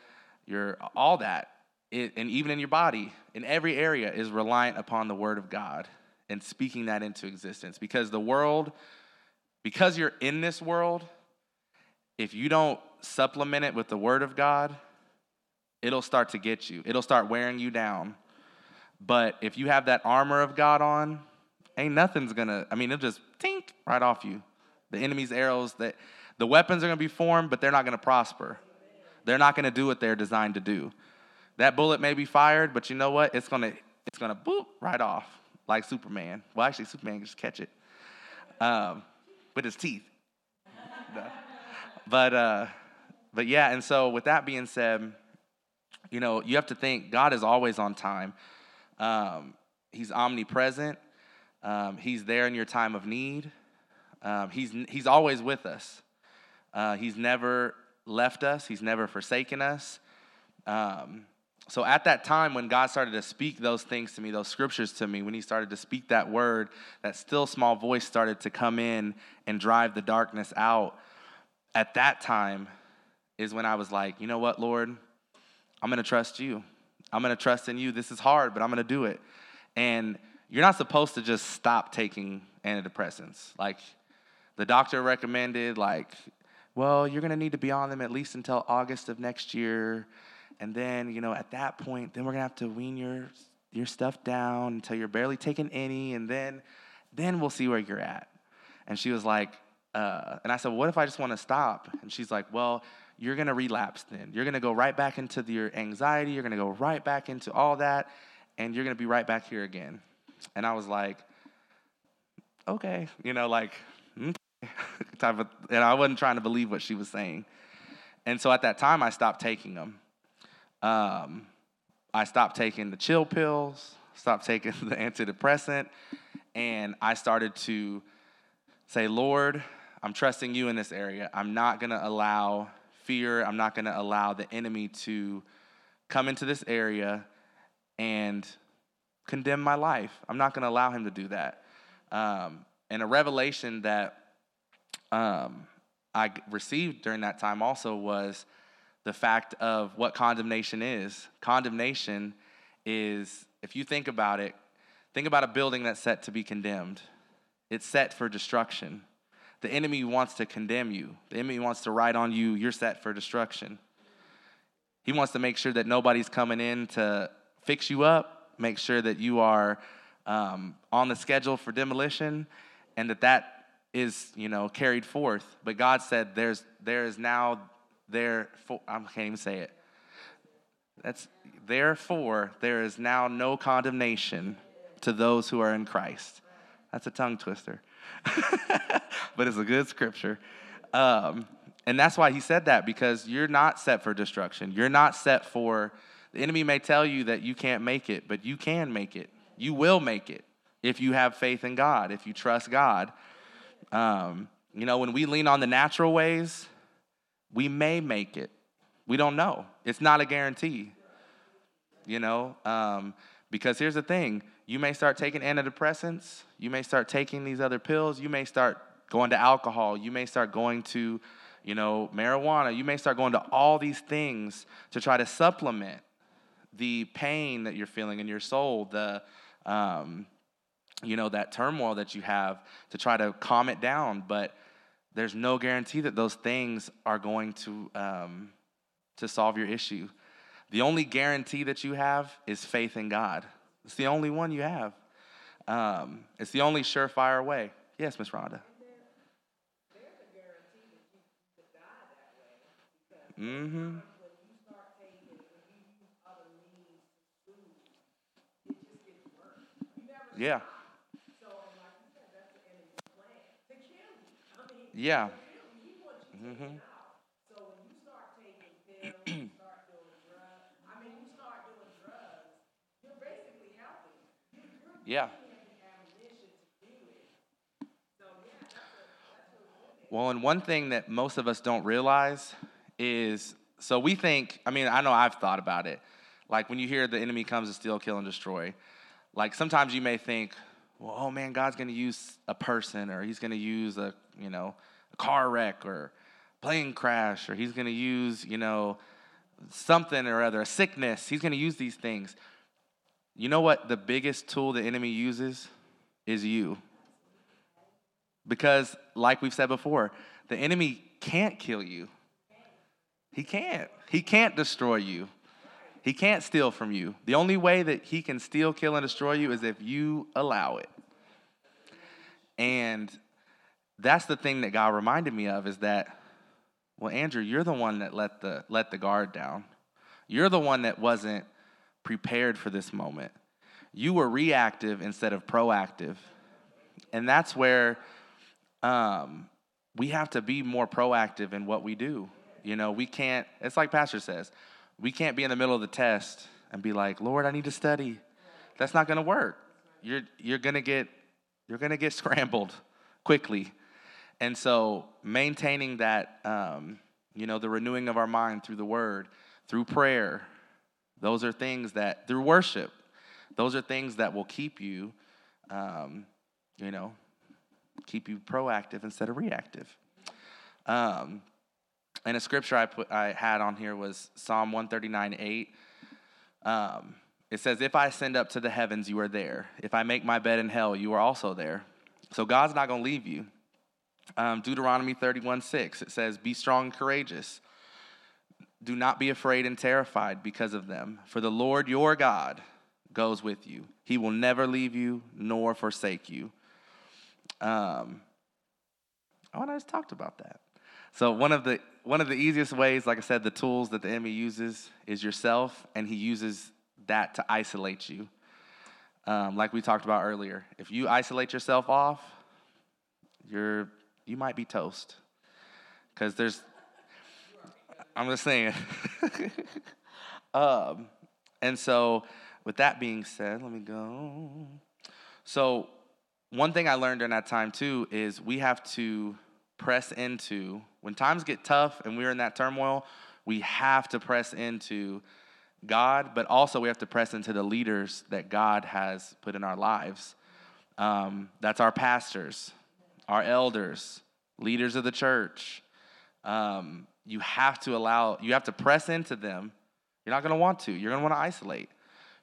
your all that, it, and even in your body, in every area, is reliant upon the Word of God and speaking that into existence. Because the world because you're in this world, if you don't supplement it with the Word of God, it'll start to get you. It'll start wearing you down. But if you have that armor of God on, ain't nothing's gonna, I mean, it'll just tink right off you. The enemy's arrows, that the weapons are gonna be formed, but they're not gonna prosper. They're not gonna do what they're designed to do. That bullet may be fired, but you know what? It's gonna, it's gonna boop right off, like Superman. Well, actually, Superman can just catch it. Um, with his teeth. But uh, but yeah, and so with that being said, you know, you have to think God is always on time. Um, he's omnipresent. Um, he's there in your time of need. Um, he's, he's always with us. Uh, he's never left us, He's never forsaken us. Um, so at that time, when God started to speak those things to me, those scriptures to me, when He started to speak that word, that still small voice started to come in and drive the darkness out. At that time is when I was like, you know what, Lord? I'm going to trust you. I'm going to trust in you. This is hard, but I'm going to do it. And you're not supposed to just stop taking antidepressants. Like the doctor recommended, like, well, you're to need to be on them at least until August of next year. And then, you know, at that point, then we're to have to wean your your stuff down until you're barely taking any and then then we'll see where you're at. And she was like, uh, and I said, well, what if I just want to stop? And she's like, well, you're to relapse then. You're to go right back into the, your anxiety. You're to go right back into all that, and you're to be right back here again. And I was like, okay, you know, like, type of, and I wasn't trying to believe what she was saying. And so at that time, I stopped taking them. Um, I stopped taking the chill pills, stopped taking the antidepressant, and I started to say, Lord, I'm trusting you in this area. I'm not going to allow fear. I'm not going to allow the enemy to come into this area and condemn my life. I'm not going to allow him to do that. Um, and a revelation that um, I received during that time also was the fact of what condemnation is. Condemnation is, if you think about it, think about a building that's set to be condemned, it's set for destruction. The enemy wants to condemn you. The enemy wants to write on you, you're set for destruction. He wants to make sure that nobody's coming in to fix you up, make sure that you are um, on the schedule for demolition, and that that is, you know, carried forth. But God said, "There's there is now there. For, I can't even say it. That's therefore there is now no condemnation to those who are in Christ." That's a tongue twister. but it's a good scripture. Um, and that's why he said that, because you're not set for destruction. You're not set for, the enemy may tell you that you can't make it, but you can make it. You will make it if you have faith in God, if you trust God. Um, you know, when we lean on the natural ways, we may make it. We don't know. It's not a guarantee. You know, um, because here's the thing you may start taking antidepressants, you may start taking these other pills, you may start going to alcohol, you may start going to, you know, marijuana, you may start going to all these things to try to supplement the pain that you're feeling in your soul, the um, you know, that turmoil that you have to try to calm it down. But there's no guarantee that those things are going to um, to solve your issue. The only guarantee that you have is faith in God. It's the only one you have. Um, it's the only surefire way. Yes, Miss Rhonda. Mm-hmm. Yeah. Yeah. Mm-hmm. Yeah. Well, and one thing that most of us don't realize is so we think, I mean, I know I've thought about it. Like when you hear the enemy comes to steal, kill, and destroy, like sometimes you may think, well, oh man, God's gonna use a person or he's gonna use a, you know, a car wreck or plane crash or he's gonna use, you know, something or other, a sickness. He's gonna use these things. You know what the biggest tool the enemy uses is you. Because, like we've said before, the enemy can't kill you. He can't. He can't destroy you. He can't steal from you. The only way that he can steal, kill, and destroy you is if you allow it. And that's the thing that God reminded me of is that, well, Andrew, you're the one that let the let the guard down. You're the one that wasn't prepared for this moment. You were reactive instead of proactive. And that's where um, we have to be more proactive in what we do. You know, we can't, it's like Pastor says, we can't be in the middle of the test and be like, Lord, I need to study. That's not going to work. You're, you're going to get, you're going to get scrambled quickly. And so maintaining that, um, you know, the renewing of our mind through the word, through prayer, those are things that, through worship, those are things that will keep you, um, you know, keep you proactive instead of reactive. Um, and a scripture I put I had on here was Psalm 139 8. Um, it says, If I ascend up to the heavens, you are there. If I make my bed in hell, you are also there. So God's not going to leave you. Um, Deuteronomy 31 6, it says, Be strong and courageous. Do not be afraid and terrified because of them, for the Lord your God goes with you. He will never leave you nor forsake you. Um, oh, and I just talked about that. So one of the one of the easiest ways, like I said, the tools that the enemy uses is yourself, and he uses that to isolate you. Um, like we talked about earlier, if you isolate yourself off, you're you might be toast. Because there's, I'm just saying. um, and so, with that being said, let me go. So, one thing I learned during that time too is we have to press into, when times get tough and we're in that turmoil, we have to press into God, but also we have to press into the leaders that God has put in our lives. Um, that's our pastors, our elders, leaders of the church. Um, you have to allow, you have to press into them. You're not going to want to. You're going to want to isolate.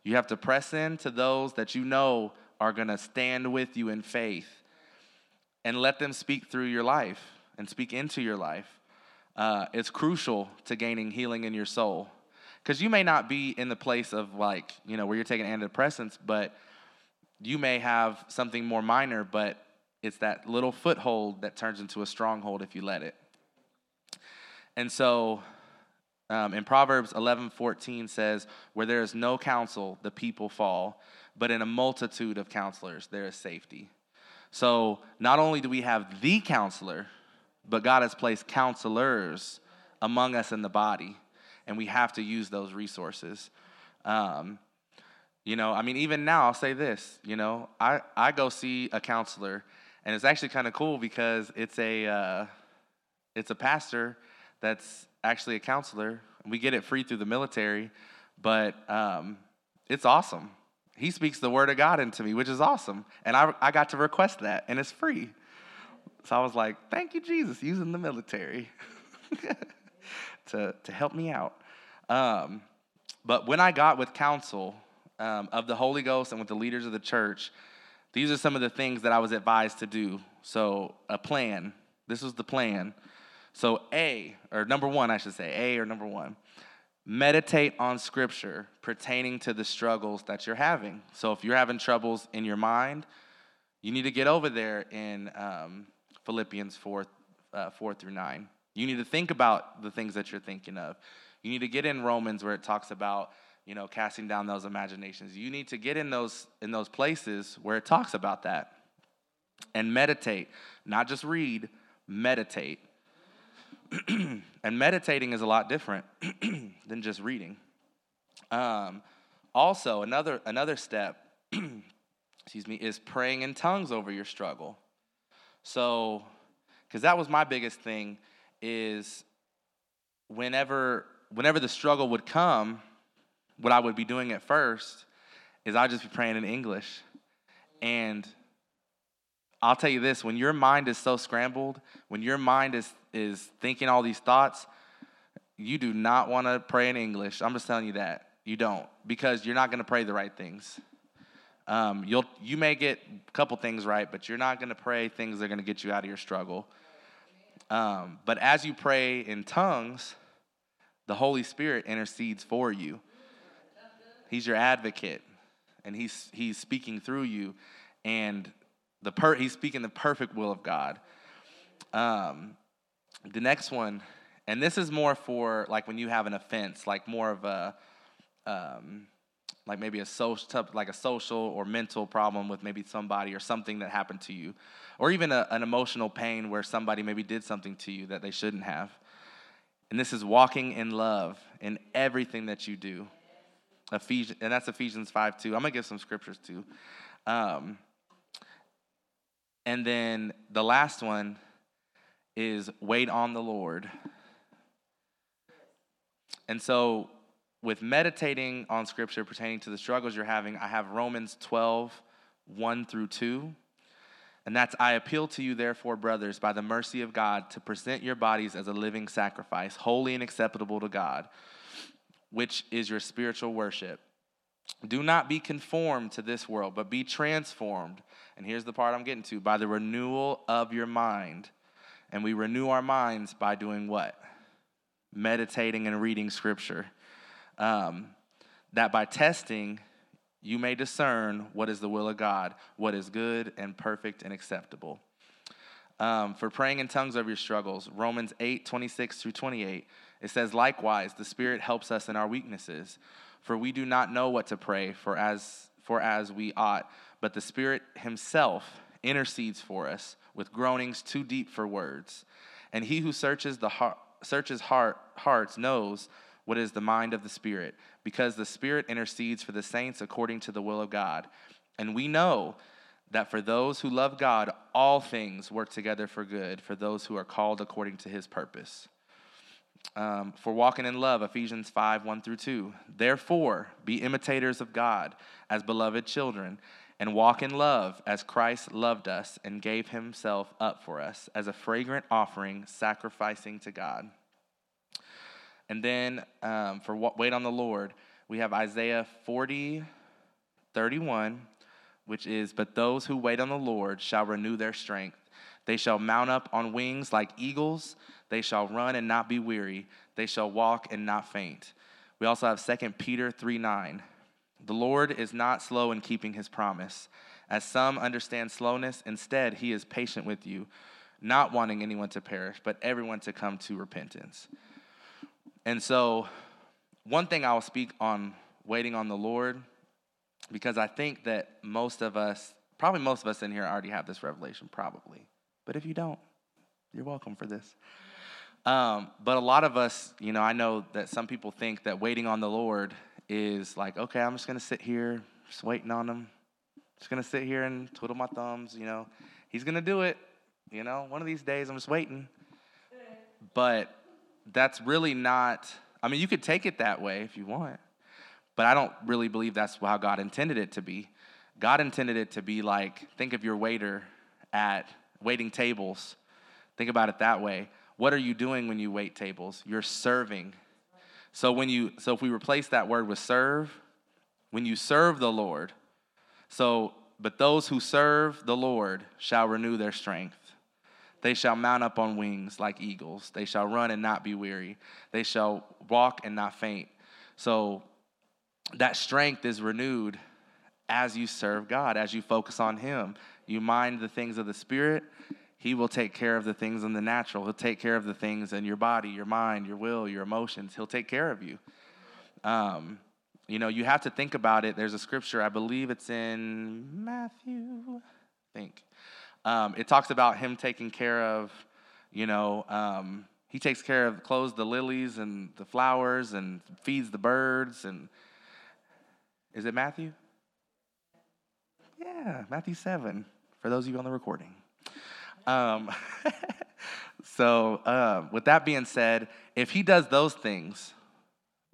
You have to press into those that you know are going to stand with you in faith and let them speak through your life and speak into your life. Uh, it's crucial to gaining healing in your soul because you may not be in the place of like, you know, where you're taking antidepressants, but you may have something more minor, but it's that little foothold that turns into a stronghold if you let it. And so um, in Proverbs 11 14 says, Where there is no counsel, the people fall, but in a multitude of counselors, there is safety. So not only do we have the counselor, but God has placed counselors among us in the body, and we have to use those resources. Um, you know, I mean, even now, I'll say this, you know, I, I go see a counselor and it's actually kind of cool because it's a uh, it's a pastor that's actually a counselor. We get it free through the military, but um, it's awesome. He speaks the word of God into me, which is awesome, and I I got to request that, and it's free. So I was like, "Thank you, Jesus, using the military to to help me out." Um, but when I got with counsel um, of the Holy Ghost and with the leaders of the church, these are some of the things that I was advised to do. So, a plan. This was the plan. So, A, or number one, I should say, A or number one, meditate on scripture pertaining to the struggles that you're having. So, if you're having troubles in your mind, you need to get over there in um, Philippians 4, uh, 4 through 9. You need to think about the things that you're thinking of. You need to get in Romans where it talks about you know, casting down those imaginations. You need to get in those in those places where it talks about that and meditate, not just read, meditate. and meditating is a lot different than just reading. Um, also, another another step, excuse me, is praying in tongues over your struggle. So, because that was my biggest thing, is whenever whenever the struggle would come, what I would be doing at first is I'd just be praying in English. And I'll tell you this when your mind is so scrambled, when your mind is, is thinking all these thoughts, you do not want to pray in English. I'm just telling you that. You don't, because you're not going to pray the right things. Um, you'll, you may get a couple things right, but you're not going to pray things that are going to get you out of your struggle. Um, but as you pray in tongues, the Holy Spirit intercedes for you. He's your advocate, and he's he's speaking through you, and the per he's speaking the perfect will of God. Um, the next one, and this is more for like when you have an offense, like more of a um, like maybe a social like a social or mental problem with maybe somebody or something that happened to you or even a, an emotional pain where somebody maybe did something to you that they shouldn't have And this is walking in love in everything that you do. Ephesians, and that's Ephesians 5 2. I'm going to give some scriptures too. Um, and then the last one is wait on the Lord. And so, with meditating on scripture pertaining to the struggles you're having, I have Romans 12, 1 through 2. And that's, I appeal to you, therefore, brothers, by the mercy of God, to present your bodies as a living sacrifice, holy and acceptable to God, which is your spiritual worship. Do not be conformed to this world, but be transformed. And here's the part I'm getting to by the renewal of your mind. And we renew our minds by doing what? Meditating and reading scripture. Um, that by testing, you may discern what is the will of God, what is good and perfect and acceptable. Um, for praying in tongues over your struggles, Romans 8, 26 through 28, it says, Likewise, the Spirit helps us in our weaknesses, for we do not know what to pray for as, for as we ought, but the Spirit Himself intercedes for us with groanings too deep for words. And He who searches, the heart, searches heart, hearts knows what is the mind of the Spirit, because the Spirit intercedes for the saints according to the will of God. And we know that for those who love God, all things work together for good, for those who are called according to his purpose. Um, for walking in love, Ephesians 5 1 through 2. Therefore, be imitators of God as beloved children, and walk in love as Christ loved us and gave himself up for us as a fragrant offering, sacrificing to God. And then um, for what, wait on the Lord, we have Isaiah 40, 31, which is, But those who wait on the Lord shall renew their strength. They shall mount up on wings like eagles. They shall run and not be weary. They shall walk and not faint. We also have 2 Peter 3 9. The Lord is not slow in keeping his promise, as some understand slowness. Instead, he is patient with you, not wanting anyone to perish, but everyone to come to repentance. And so, one thing I'll speak on waiting on the Lord, because I think that most of us, probably most of us in here already have this revelation, probably. But if you don't, you're welcome for this. Um, but a lot of us, you know, I know that some people think that waiting on the Lord is like, okay, I'm just to sit here, just waiting on Him. Just to sit here and twiddle my thumbs, you know. He's to do it, you know. One of these days, I'm just waiting. But that's really not, I mean, you could take it that way if you want, but I don't really believe that's how God intended it to be. God intended it to be like, think of your waiter at waiting tables. Think about it that way. What are you doing when you wait tables? You're serving. So when you so if we replace that word with serve, when you serve the Lord, so but those who serve the Lord shall renew their strength. They shall mount up on wings like eagles. They shall run and not be weary. They shall walk and not faint. So that strength is renewed as you serve God, as you focus on Him. You mind the things of the Spirit, He will take care of the things in the natural. He'll take care of the things in your body, your mind, your will, your emotions. He'll take care of you. Um, you know, you have to think about it. There's a scripture, I believe it's in Matthew, I think. Um, it talks about him taking care of, you know, um, he takes care of, clothes the lilies and the flowers and feeds the birds. And is it Matthew? Yeah, Matthew 7, for those of you on the recording. Um, so, uh, with that being said, if he does those things,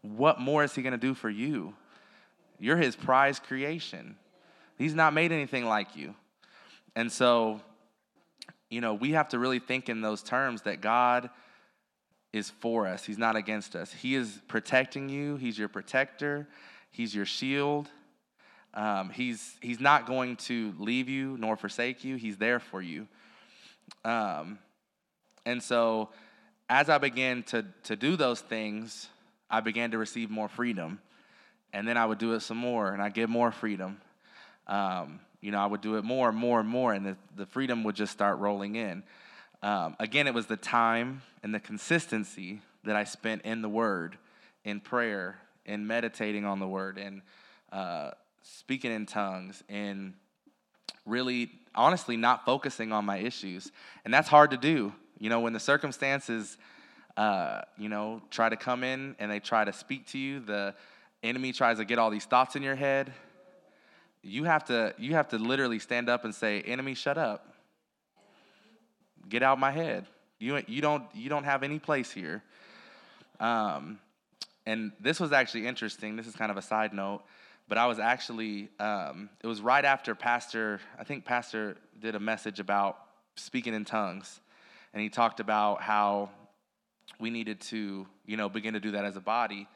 what more is he going to do for you? You're his prize creation. He's not made anything like you. And so, you know, we have to really think in those terms that God is for us, He's not against us. He is protecting you, He's your protector, He's your shield. Um, he's, he's not going to leave you nor forsake you, He's there for you. Um, and so, as I began to, to do those things, I began to receive more freedom. And then I would do it some more, and I get more freedom. Um, you know, I would do it more and more and more, and the, the freedom would just start rolling in. Um, again, it was the time and the consistency that I spent in the Word, in prayer, in meditating on the Word, and uh, speaking in tongues, and really, honestly, not focusing on my issues. And that's hard to do. You know, when the circumstances uh, you know, try to come in and they try to speak to you. The enemy tries to get all these thoughts in your head. You have to, you have to literally stand up and say, "Enemy, shut up. Get out my head. You, you don't, you don't have any place here." Um, and this was actually interesting. This is kind of a side note, but I was actually, um, it was right after Pastor, I think Pastor did a message about speaking in tongues, and he talked about how we needed to, you know, begin to do that as a body.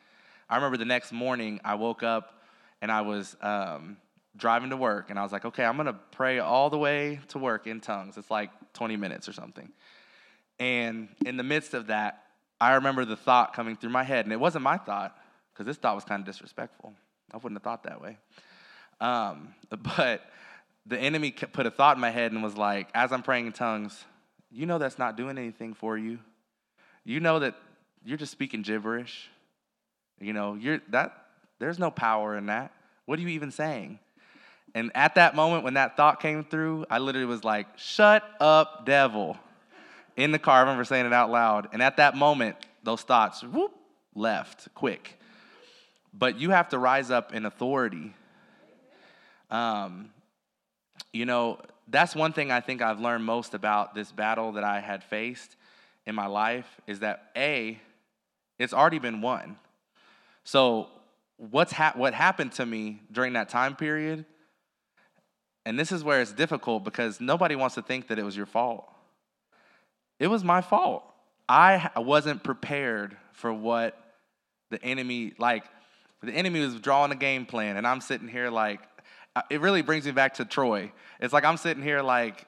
I remember the next morning I woke up and I was um, driving to work, and I was like, okay, I'm gonna pray all the way to work in tongues. It's like 20 minutes or something. And in the midst of that, I remember the thought coming through my head, and it wasn't my thought, because this thought was kind of disrespectful. I wouldn't have thought that way. Um, but the enemy put a thought in my head and was like, as I'm praying in tongues, you know that's not doing anything for you. You know that you're just speaking gibberish. You know, you're that there's no power in that. What are you even saying? And at that moment when that thought came through, I literally was like, shut up, devil. In the car, I remember saying it out loud. And at that moment, those thoughts, whoop, left quick. But you have to rise up in authority. Um, you know, that's one thing I think I've learned most about this battle that I had faced in my life is that A, it's already been won. So what's ha- what happened to me during that time period, and this is where it's difficult because nobody wants to think that it was your fault. It was my fault. I wasn't prepared for what the enemy, like, the enemy was drawing a game plan, and I'm sitting here like, it really brings me back to Troy. It's like I'm sitting here like,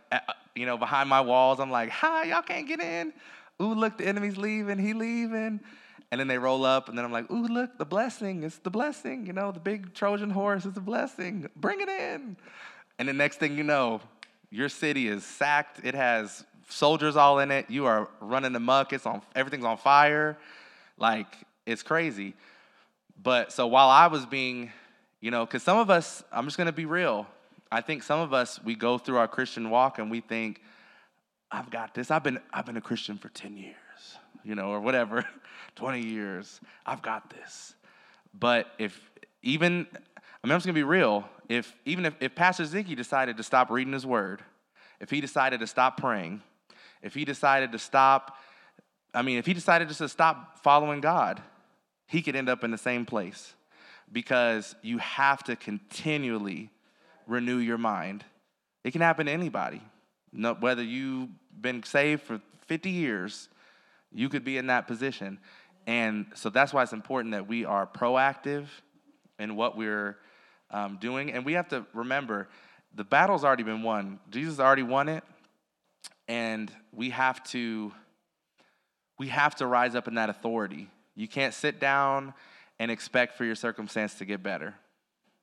you know, behind my walls. I'm like, hi, y'all can't get in. Ooh, look, the enemy's leaving. He leaving. And then they roll up, and then I'm like, ooh, look, the blessing. It's the blessing. You know, the big Trojan horse is the blessing. Bring it in. And the next thing you know, your city is sacked. It has soldiers all in it. You are running amok. It's on everything's on fire. Like, it's crazy. But so while I was being, you know, because some of us, I'm just gonna be real. I think some of us we go through our Christian walk and we think, I've got this. I've been I've been a Christian for 10 years, you know, or whatever, 20 years. I've got this. But if even I mean, I'm just gonna be real. If even if, if Pastor Zinky decided to stop reading his word, if he decided to stop praying, if he decided to stop, I mean, if he decided just to stop following God, he could end up in the same place because you have to continually renew your mind. It can happen to anybody. Whether you've been saved for 50 years, you could be in that position. And so that's why it's important that we are proactive in what we're um, doing. And we have to remember the battle's already been won. Jesus already won it. And we have to we have to rise up in that authority. You can't sit down and expect for your circumstance to get better.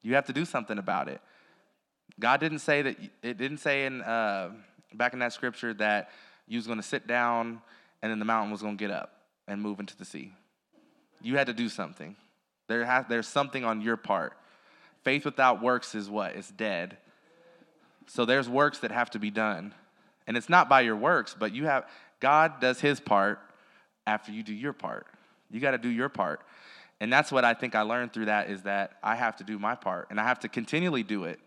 You have to do something about it. God didn't say that it didn't say in uh, back in that scripture that you was going to sit down and then the mountain was going to get up and move into the sea. You had to do something. There has, there's something on your part. Faith without works is what? It's dead. So there's works that have to be done. And it's not by your works, but you have God does his part after you do your part. You got to do your part. And that's what I think I learned through that is that I have to do my part and I have to continually do it.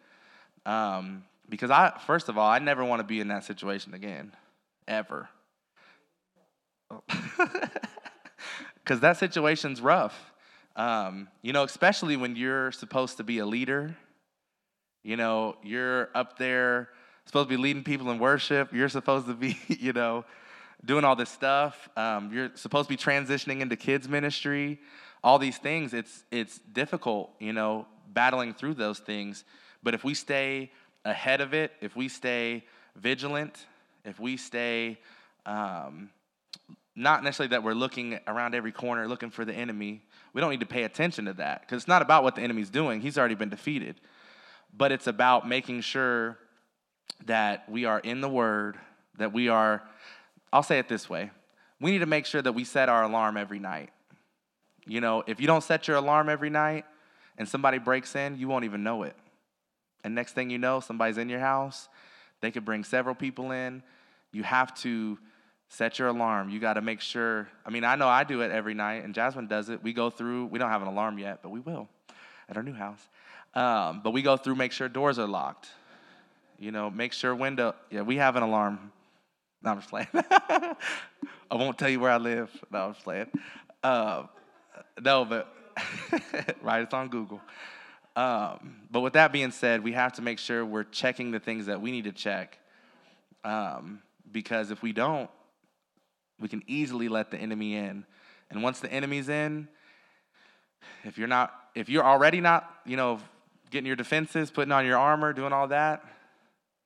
Um, because I, first of all, I never want to be in that situation again, ever. Because that situation's rough. Um, you know, especially when you're supposed to be a leader. You know, you're up there supposed to be leading people in worship. You're supposed to be, you know, doing all this stuff. Um, you're supposed to be transitioning into kids ministry. All these things. It's it's difficult, you know, battling through those things. But if we stay ahead of it, if we stay vigilant, if we stay, um, not necessarily that we're looking around every corner looking for the enemy, we don't need to pay attention to that because it's not about what the enemy's doing. He's already been defeated. But it's about making sure that we are in the Word, that we are, I'll say it this way we need to make sure that we set our alarm every night. You know, if you don't set your alarm every night and somebody breaks in, you won't even know it. And next thing you know, somebody's in your house. They could bring several people in. You have to Set your alarm. You got to make sure. I mean, I know I do it every night, and Jasmine does it. We go through, we don't have an alarm yet, but we will at our new house. Um, but we go through, make sure doors are locked. You know, make sure window. Yeah, we have an alarm. No, I'm just playing. I won't tell you where I live. No, I'm just playing. Uh, no, but right, it's on Google. Um, but with that being said, we have to make sure we're checking the things that we need to check. Um, because if we don't, we can easily let the enemy in. And once the enemy's in, if you're not, if you're already not, you know, getting your defenses, putting on your armor, doing all that,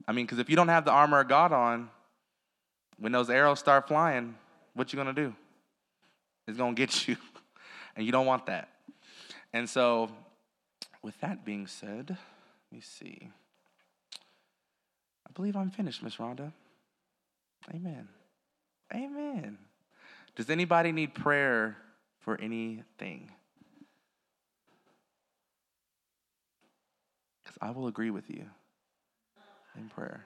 I mean, because if you don't have the armor of God on, when those arrows start flying, what you gonna do? It's gonna get you, and you don't want that. And so, with that being said, let me see. I believe I'm finished, Miss Rhonda. Amen. Amen. Does anybody need prayer for anything? Because I will agree with you in prayer.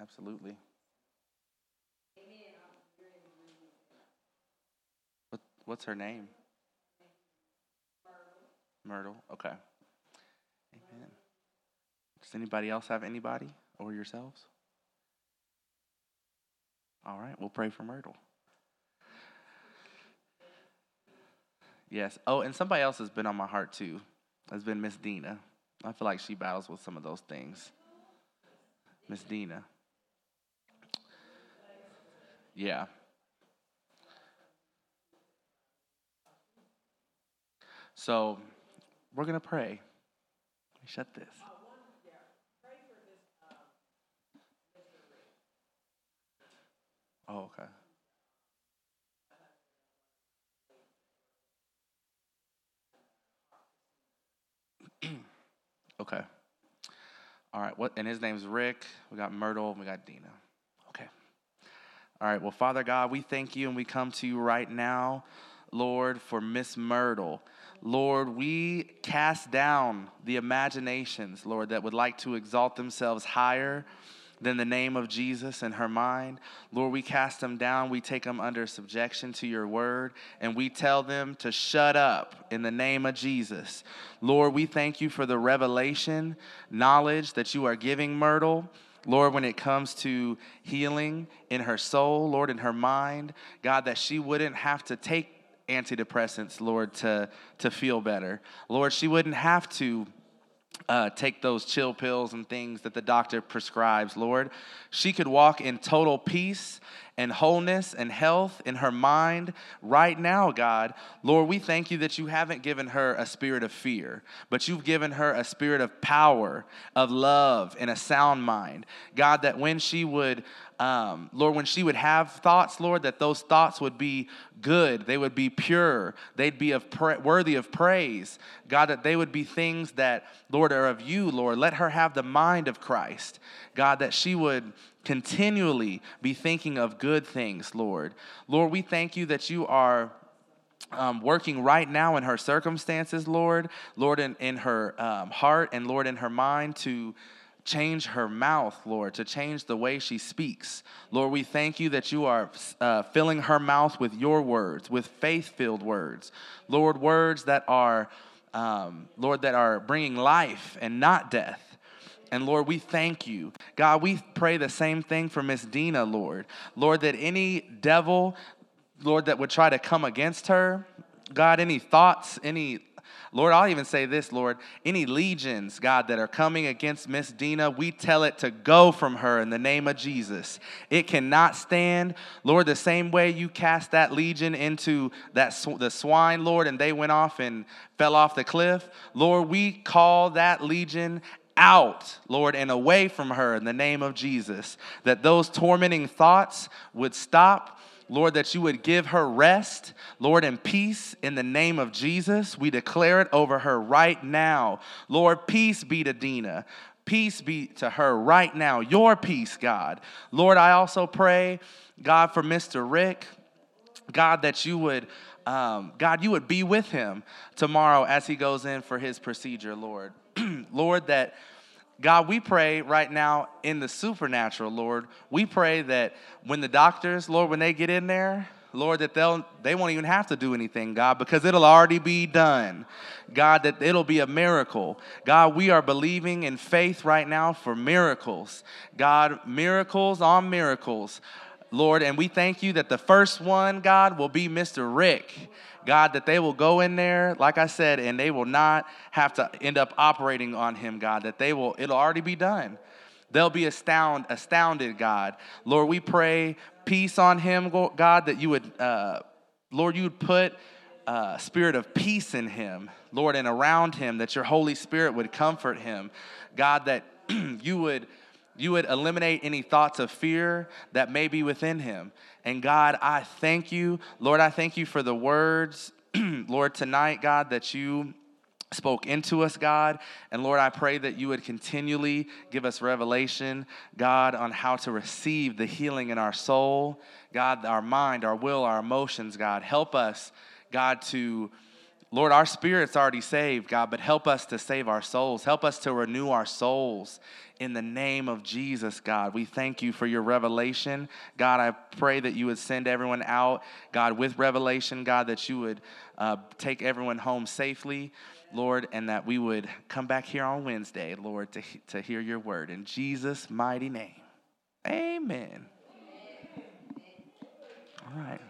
Absolutely. What, what's her name? Myrtle. Okay. Amen. Does anybody else have anybody or yourselves? All right, we'll pray for Myrtle. Yes. Oh, and somebody else has been on my heart too. Has been Miss Dina. I feel like she battles with some of those things. Miss Dina. Yeah. So we're going to pray. Let me shut this. Oh, okay. okay. All right. What? And his name's Rick. We got Myrtle. We got Dina. All right, well, Father God, we thank you and we come to you right now, Lord, for Miss Myrtle. Lord, we cast down the imaginations, Lord, that would like to exalt themselves higher than the name of Jesus in her mind. Lord, we cast them down. We take them under subjection to your word, and we tell them to shut up in the name of Jesus. Lord, we thank you for the revelation, knowledge that you are giving Myrtle. Lord, when it comes to healing in her soul, Lord, in her mind, God, that she wouldn't have to take antidepressants, Lord, to, to feel better. Lord, she wouldn't have to uh, take those chill pills and things that the doctor prescribes, Lord. She could walk in total peace and wholeness and health in her mind right now, God. Lord, we thank you that you haven't given her a spirit of fear, but you've given her a spirit of power, of love, and a sound mind. God, that when she would um, Lord, when she would have thoughts, Lord, that those thoughts would be good, they would be pure, they'd be of pra- worthy of praise. God, that they would be things that, Lord, are of you, Lord. Let her have the mind of Christ. God, that she would continually be thinking of good things, Lord. Lord, we thank you that you are. Um, working right now in her circumstances, Lord, Lord, in, in her um, heart and Lord, in her mind to change her mouth, Lord, to change the way she speaks. Lord, we thank you that you are uh, filling her mouth with your words, with faith filled words. Lord, words that are, um, Lord, that are bringing life and not death. And Lord, we thank you. God, we pray the same thing for Miss Dina, Lord. Lord, that any devil, Lord, that would try to come against her, God, any thoughts, any Lord, I'll even say this, Lord, any legions, God, that are coming against Miss Dina, we tell it to go from her in the name of Jesus. It cannot stand. Lord, the same way you cast that legion into that sw- the swine, Lord, and they went off and fell off the cliff. Lord, we call that legion out, Lord, and away from her in the name of Jesus. That those tormenting thoughts would stop Lord, that you would give her rest, Lord, and peace in the name of Jesus. We declare it over her right now. Lord, peace be to Dina. Peace be to her right now. Your peace, God. Lord, I also pray, God, for Mr. Rick. God, that you would, um, God, you would be with him tomorrow as he goes in for his procedure, Lord. Lord, that God, we pray right now in the supernatural, Lord. We pray that when the doctors, Lord, when they get in there, Lord, that they'll they won't even have to do anything, God, because it'll already be done. God, that it'll be a miracle. God, we are believing in faith right now for miracles. God, miracles on miracles. Lord, and we thank you that the first one, God, will be Mr. Rick. God, that they will go in there, like I said, and they will not have to end up operating on him, God, that they will, it'll already be done. They'll be astound, astounded, God. Lord, we pray peace on him, God, that you would, uh, Lord, you would put uh, spirit of peace in him, Lord, and around him, that your Holy Spirit would comfort him. God, that you would you would eliminate any thoughts of fear that may be within him. And God, I thank you. Lord, I thank you for the words, Lord, tonight, God, that you spoke into us, God. And Lord, I pray that you would continually give us revelation, God, on how to receive the healing in our soul, God, our mind, our will, our emotions, God. Help us, God, to. Lord, our spirit's already saved, God, but help us to save our souls. Help us to renew our souls in the name of Jesus, God. We thank you for your revelation. God, I pray that you would send everyone out, God, with revelation, God, that you would uh, take everyone home safely, Lord, and that we would come back here on Wednesday, Lord, to, to hear your word. In Jesus' mighty name, amen. All right.